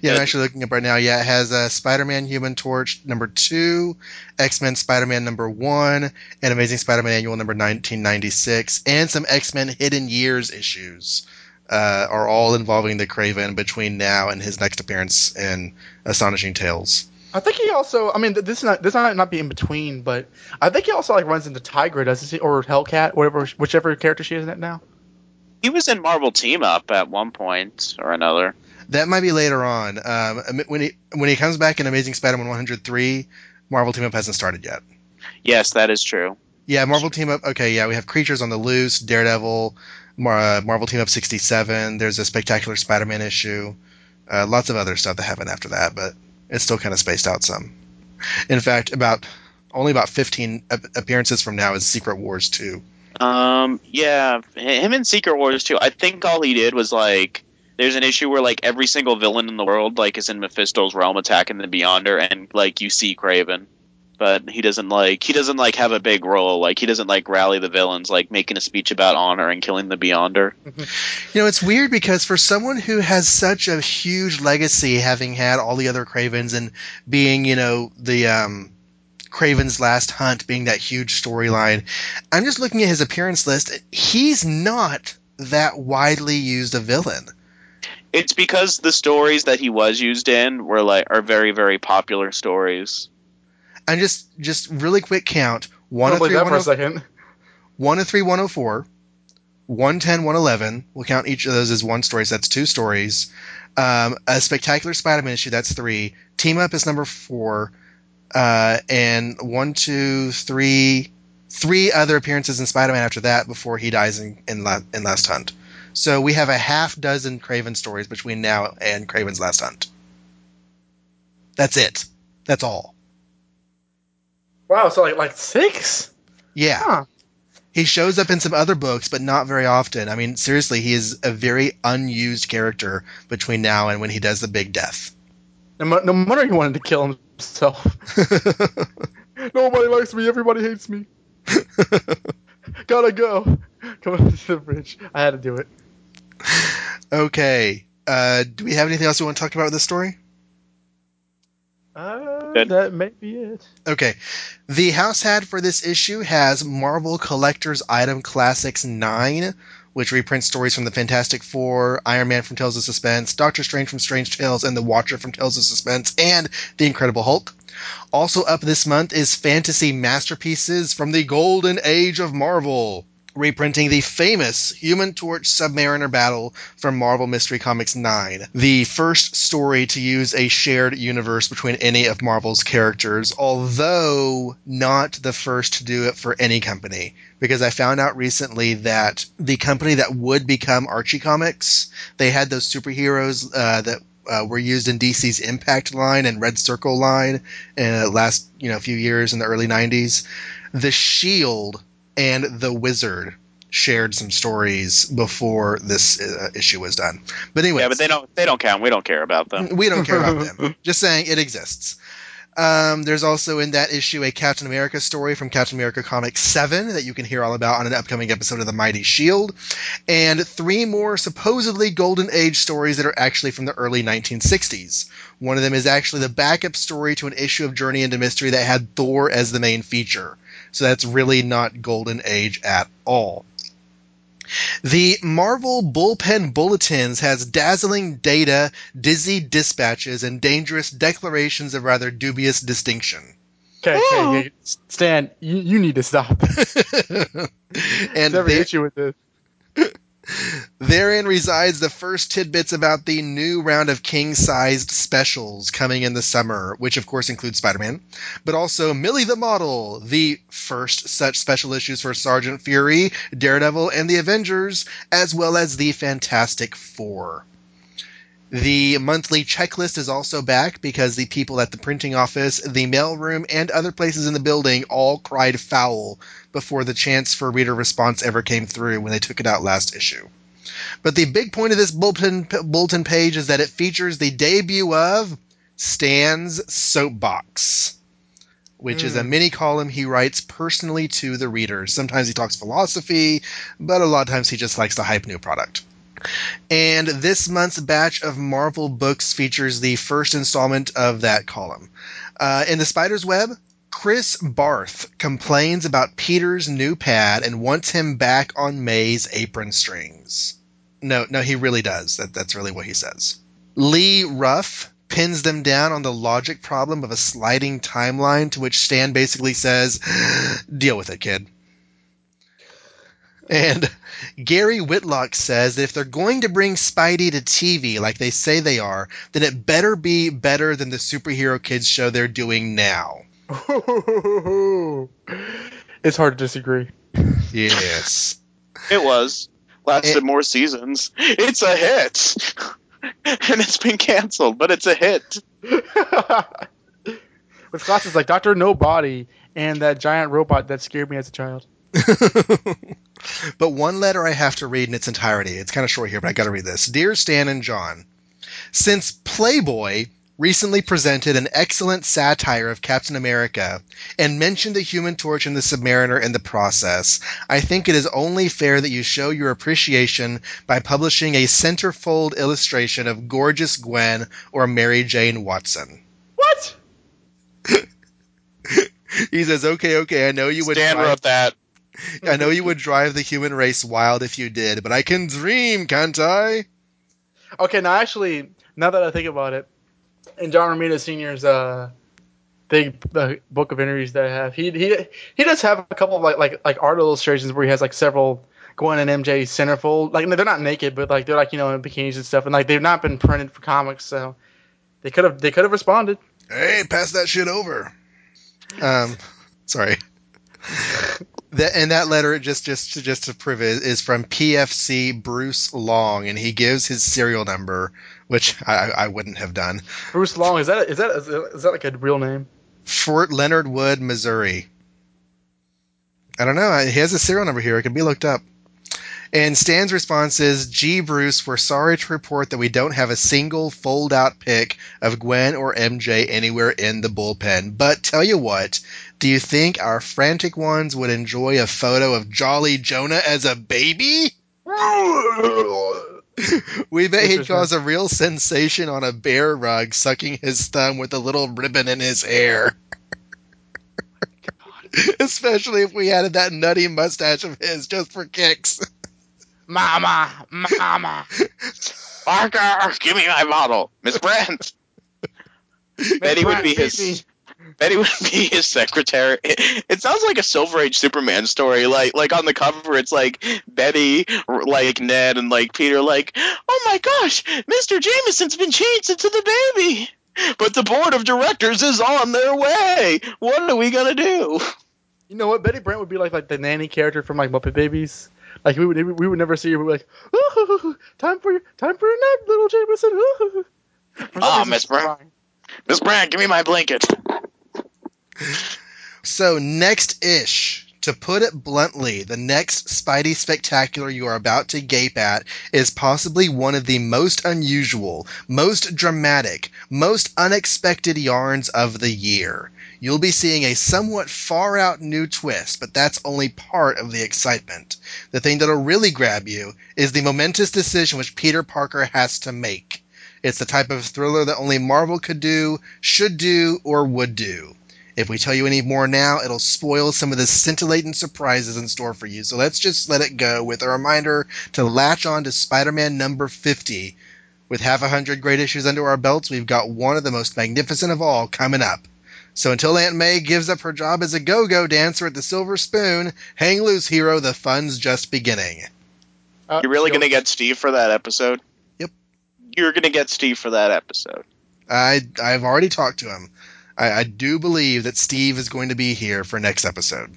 yeah, I'm actually looking up right now. Yeah, it has uh, Spider-Man, Human Torch number two, X-Men, Spider-Man number one, and Amazing Spider-Man Annual number 1996, and some X-Men Hidden Years issues. Uh, are all involving the Kraven between now and his next appearance in Astonishing Tales. I think he also. I mean, this not this might not be in between, but I think he also like runs into Tigra, doesn't he, or Hellcat, whatever, whichever character she is in it now. He was in Marvel Team Up at one point or another. That might be later on. Um, when he when he comes back in Amazing Spider-Man 103, Marvel Team Up hasn't started yet. Yes, that is true. Yeah, Marvel Team Up. Okay, yeah, we have Creatures on the Loose, Daredevil, Mar- uh, Marvel Team Up 67. There's a Spectacular Spider-Man issue. Uh, lots of other stuff that happened after that, but it's still kind of spaced out some. In fact, about only about 15 ap- appearances from now is Secret Wars 2. Um, yeah, him in Secret Wars too. I think all he did was like, there's an issue where like every single villain in the world like is in Mephisto's realm attacking the Beyonder, and like you see Kraven, but he doesn't like he doesn't like have a big role. Like he doesn't like rally the villains, like making a speech about honor and killing the Beyonder. You know, it's weird because for someone who has such a huge legacy, having had all the other Kravens and being, you know, the um, Kraven's Last Hunt being that huge storyline, I'm just looking at his appearance list. He's not that widely used a villain. It's because the stories that he was used in were like are very very popular stories. I'm just just really quick count: believe 103, that for a 104, second. 103, 104, 110, 111. We'll count each of those as one story, so that's two stories. Um, a spectacular Spider-Man issue, that's three. Team Up is number four, uh, and one, two, three, three other appearances in Spider-Man after that before he dies in in, La- in Last Hunt. So we have a half dozen Kraven stories between now and Kraven's Last Hunt. That's it. That's all. Wow, so like like six? Yeah. Huh. He shows up in some other books, but not very often. I mean, seriously, he is a very unused character between now and when he does the big death. No, no wonder he wanted to kill himself. Nobody likes me. Everybody hates me. Gotta go. Come on to the bridge. I had to do it. okay. Uh, do we have anything else we want to talk about with this story? Uh, Good. that may be it. Okay. The house hat for this issue has Marvel Collector's Item Classics 9, which reprints stories from the Fantastic Four, Iron Man from Tales of Suspense, Doctor Strange from Strange Tales, and The Watcher from Tales of Suspense, and The Incredible Hulk. Also up this month is Fantasy Masterpieces from the Golden Age of Marvel, reprinting the famous Human Torch Submariner battle from Marvel Mystery Comics 9, the first story to use a shared universe between any of Marvel's characters, although not the first to do it for any company. Because I found out recently that the company that would become Archie Comics, they had those superheroes uh, that uh, were used in DC's Impact line and Red Circle line in the last you know few years in the early 90s. The Shield and the Wizard shared some stories before this uh, issue was done. But anyway, Yeah, but they don't they don't count. We don't care about them. we don't care about them. Just saying it exists. Um, there's also in that issue a Captain America story from Captain America Comics 7 that you can hear all about on an upcoming episode of The Mighty Shield, and three more supposedly Golden Age stories that are actually from the early 1960s. One of them is actually the backup story to an issue of Journey into Mystery that had Thor as the main feature. So that's really not Golden Age at all. The Marvel Bullpen Bulletins has dazzling data, dizzy dispatches, and dangerous declarations of rather dubious distinction. Okay, okay, oh. okay. Stan, you, you need to stop. and Every they, issue with this. Therein resides the first tidbits about the new round of king sized specials coming in the summer, which of course includes Spider Man, but also Millie the Model, the first such special issues for Sergeant Fury, Daredevil, and the Avengers, as well as the Fantastic Four. The monthly checklist is also back because the people at the printing office, the mailroom, and other places in the building all cried foul before the chance for reader response ever came through when they took it out last issue. But the big point of this bulletin, bulletin page is that it features the debut of Stan's Soapbox, which is a mini column he writes personally to the readers. Sometimes he talks philosophy, but a lot of times he just likes to hype new product. And this month's batch of Marvel books features the first installment of that column. Uh, in the Spider's Web, Chris Barth complains about Peter's new pad and wants him back on May's apron strings. No, no, he really does. That, that's really what he says. Lee Ruff pins them down on the logic problem of a sliding timeline, to which Stan basically says, "Deal with it, kid." And Gary Whitlock says that if they're going to bring Spidey to TV like they say they are, then it better be better than the superhero kids show they're doing now. it's hard to disagree. Yes. It was. Lasted It- more seasons. It's a hit. and it's been canceled, but it's a hit. With classes like Doctor Nobody and that giant robot that scared me as a child. but one letter I have to read in its entirety. It's kind of short here, but I got to read this. Dear Stan and John, since Playboy recently presented an excellent satire of Captain America and mentioned the Human Torch and the Submariner in the process, I think it is only fair that you show your appreciation by publishing a centerfold illustration of gorgeous Gwen or Mary Jane Watson. What? He says, "Okay, okay, I know you would Stan drive- wrote that. I know you would drive the human race wild if you did, but I can dream, can't I?" Okay, now actually, now that I think about it, in John Romita Senior's uh, big uh, book of interviews that I have, he he he does have a couple of like like like art illustrations where he has like several Gwen and MJ centerfold. Like they're not naked, but like they're like you know in bikinis and stuff, and like they've not been printed for comics, so they could have they could have responded. Hey, pass that shit over. Um, sorry. That and that letter just just just to prove it is from PFC Bruce Long, and he gives his serial number, which I, I wouldn't have done. Bruce Long is that is that is that, is that like a real name? Fort Leonard Wood, Missouri. I don't know. He has a serial number here. It can be looked up. And Stan's response is, Gee, Bruce, we're sorry to report that we don't have a single fold out pic of Gwen or MJ anywhere in the bullpen. But tell you what, do you think our frantic ones would enjoy a photo of Jolly Jonah as a baby? We bet he'd cause a real sensation on a bear rug, sucking his thumb with a little ribbon in his hair. Especially if we added that nutty mustache of his just for kicks. Mama, mama. Parker, give me my bottle. Miss Brant. Betty would be his. Betty would be his secretary. It, it sounds like a Silver Age Superman story. Like, like on the cover, it's like Betty, like Ned, and like Peter. Like, oh my gosh, Mister Jameson's been changed into the baby. But the board of directors is on their way. What are we gonna do? You know what? Betty Brant would be like like the nanny character from like Muppet Babies. Like we would we would never see her. We'd be like, "Ooh, time for your time for your nap, little Jameson. Ooh." Oh, Miss Brant. Miss Brant, give me my blanket. So, next ish. To put it bluntly, the next Spidey spectacular you are about to gape at is possibly one of the most unusual, most dramatic, most unexpected yarns of the year. You'll be seeing a somewhat far out new twist, but that's only part of the excitement. The thing that'll really grab you is the momentous decision which Peter Parker has to make. It's the type of thriller that only Marvel could do, should do, or would do. If we tell you any more now, it'll spoil some of the scintillating surprises in store for you. So let's just let it go with a reminder to latch on to Spider Man number 50. With half a hundred great issues under our belts, we've got one of the most magnificent of all coming up. So until Aunt May gives up her job as a go go dancer at the Silver Spoon, hang loose, hero, the fun's just beginning. Uh, You're really gonna get Steve for that episode? Yep. You're gonna get Steve for that episode. I I've already talked to him. I, I do believe that Steve is going to be here for next episode.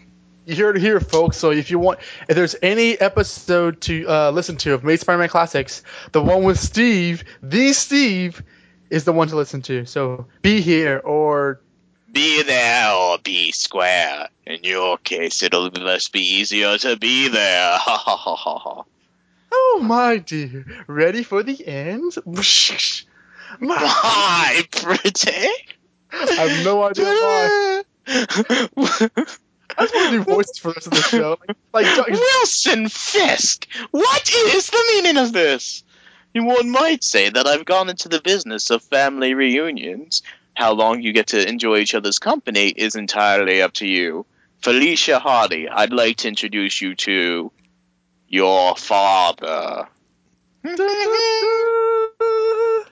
You heard it here, folks. So if you want, if there's any episode to uh, listen to of Made Spider-Man Classics, the one with Steve, the Steve, is the one to listen to. So be here or Be there or be square. In your case, it'll must be easier to be there. Ha ha ha ha ha. Oh my dear, ready for the end? My, pretty. I have no idea why. I just want to do voices for the rest of the show. Like, like Wilson Fisk, what is the meaning of this? One might say that I've gone into the business of family reunions. How long you get to enjoy each other's company is entirely up to you. Felicia Hardy, I'd like to introduce you to your father.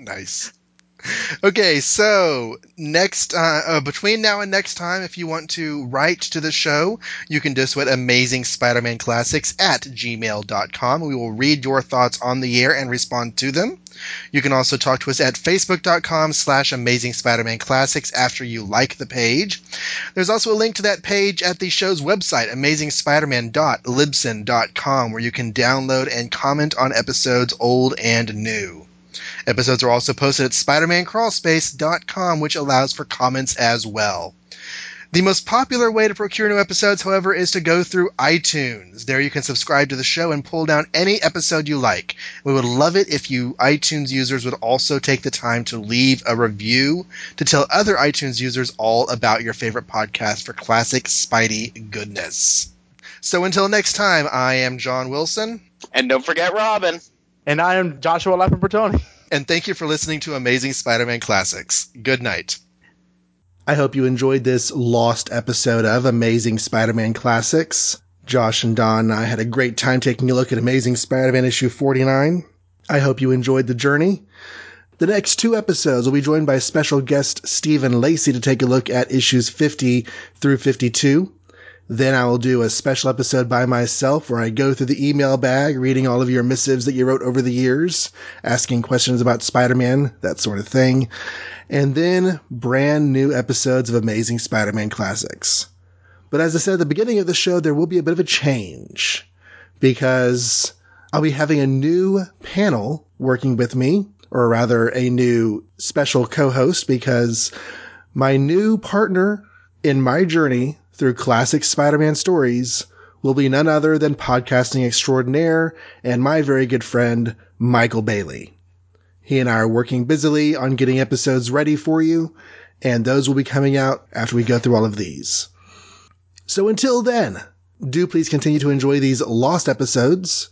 Nice. Okay, so next, uh, uh, between now and next time, if you want to write to the show, you can do so at Amazing Spider-Man Classics at gmail.com. We will read your thoughts on the air and respond to them. You can also talk to us at facebook.com slash Amazing Spider-Man Classics after you like the page. There's also a link to that page at the show's website, amazingspiderman.libsyn.com, where you can download and comment on episodes old and new. Episodes are also posted at SpidermanCrawlspace.com, which allows for comments as well. The most popular way to procure new episodes, however, is to go through iTunes. There you can subscribe to the show and pull down any episode you like. We would love it if you iTunes users would also take the time to leave a review to tell other iTunes users all about your favorite podcast for classic Spidey goodness. So until next time, I am John Wilson. And don't forget Robin. and I am Joshua Lappin-Bertoni. And thank you for listening to Amazing Spider-Man Classics. Good night. I hope you enjoyed this lost episode of Amazing Spider-Man Classics. Josh and Don and I had a great time taking a look at Amazing Spider-Man issue 49. I hope you enjoyed the journey. The next two episodes will be joined by special guest Stephen Lacey to take a look at issues 50 through 52. Then I will do a special episode by myself where I go through the email bag, reading all of your missives that you wrote over the years, asking questions about Spider-Man, that sort of thing. And then brand new episodes of Amazing Spider-Man Classics. But as I said at the beginning of the show, there will be a bit of a change because I'll be having a new panel working with me, or rather a new special co-host because my new partner in my journey through classic Spider-Man stories will be none other than podcasting extraordinaire and my very good friend, Michael Bailey. He and I are working busily on getting episodes ready for you, and those will be coming out after we go through all of these. So until then, do please continue to enjoy these lost episodes.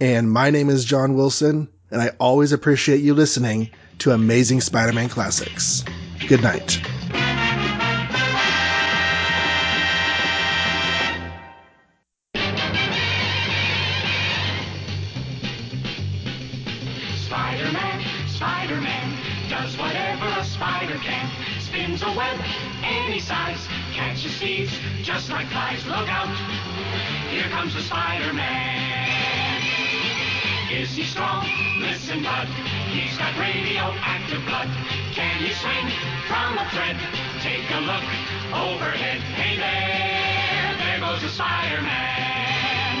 And my name is John Wilson, and I always appreciate you listening to Amazing Spider-Man Classics. Good night. Is he strong? Listen, bud, he's got radioactive blood. Can he swing from a thread? Take a look overhead. Hey there, there goes the Spider-Man.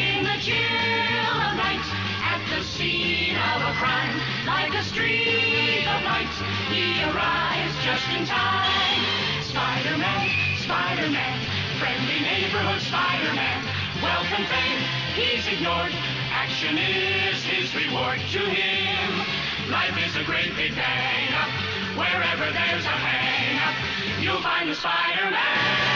In the chill of night, at the scene of a crime, like a streak of light, he arrives just in time. Spider-Man, Spider-Man, friendly neighborhood Spider-Man, and fame he's ignored. Action is his reward to him. Life is a great big bang. Wherever there's a hang you'll find the Spider-Man.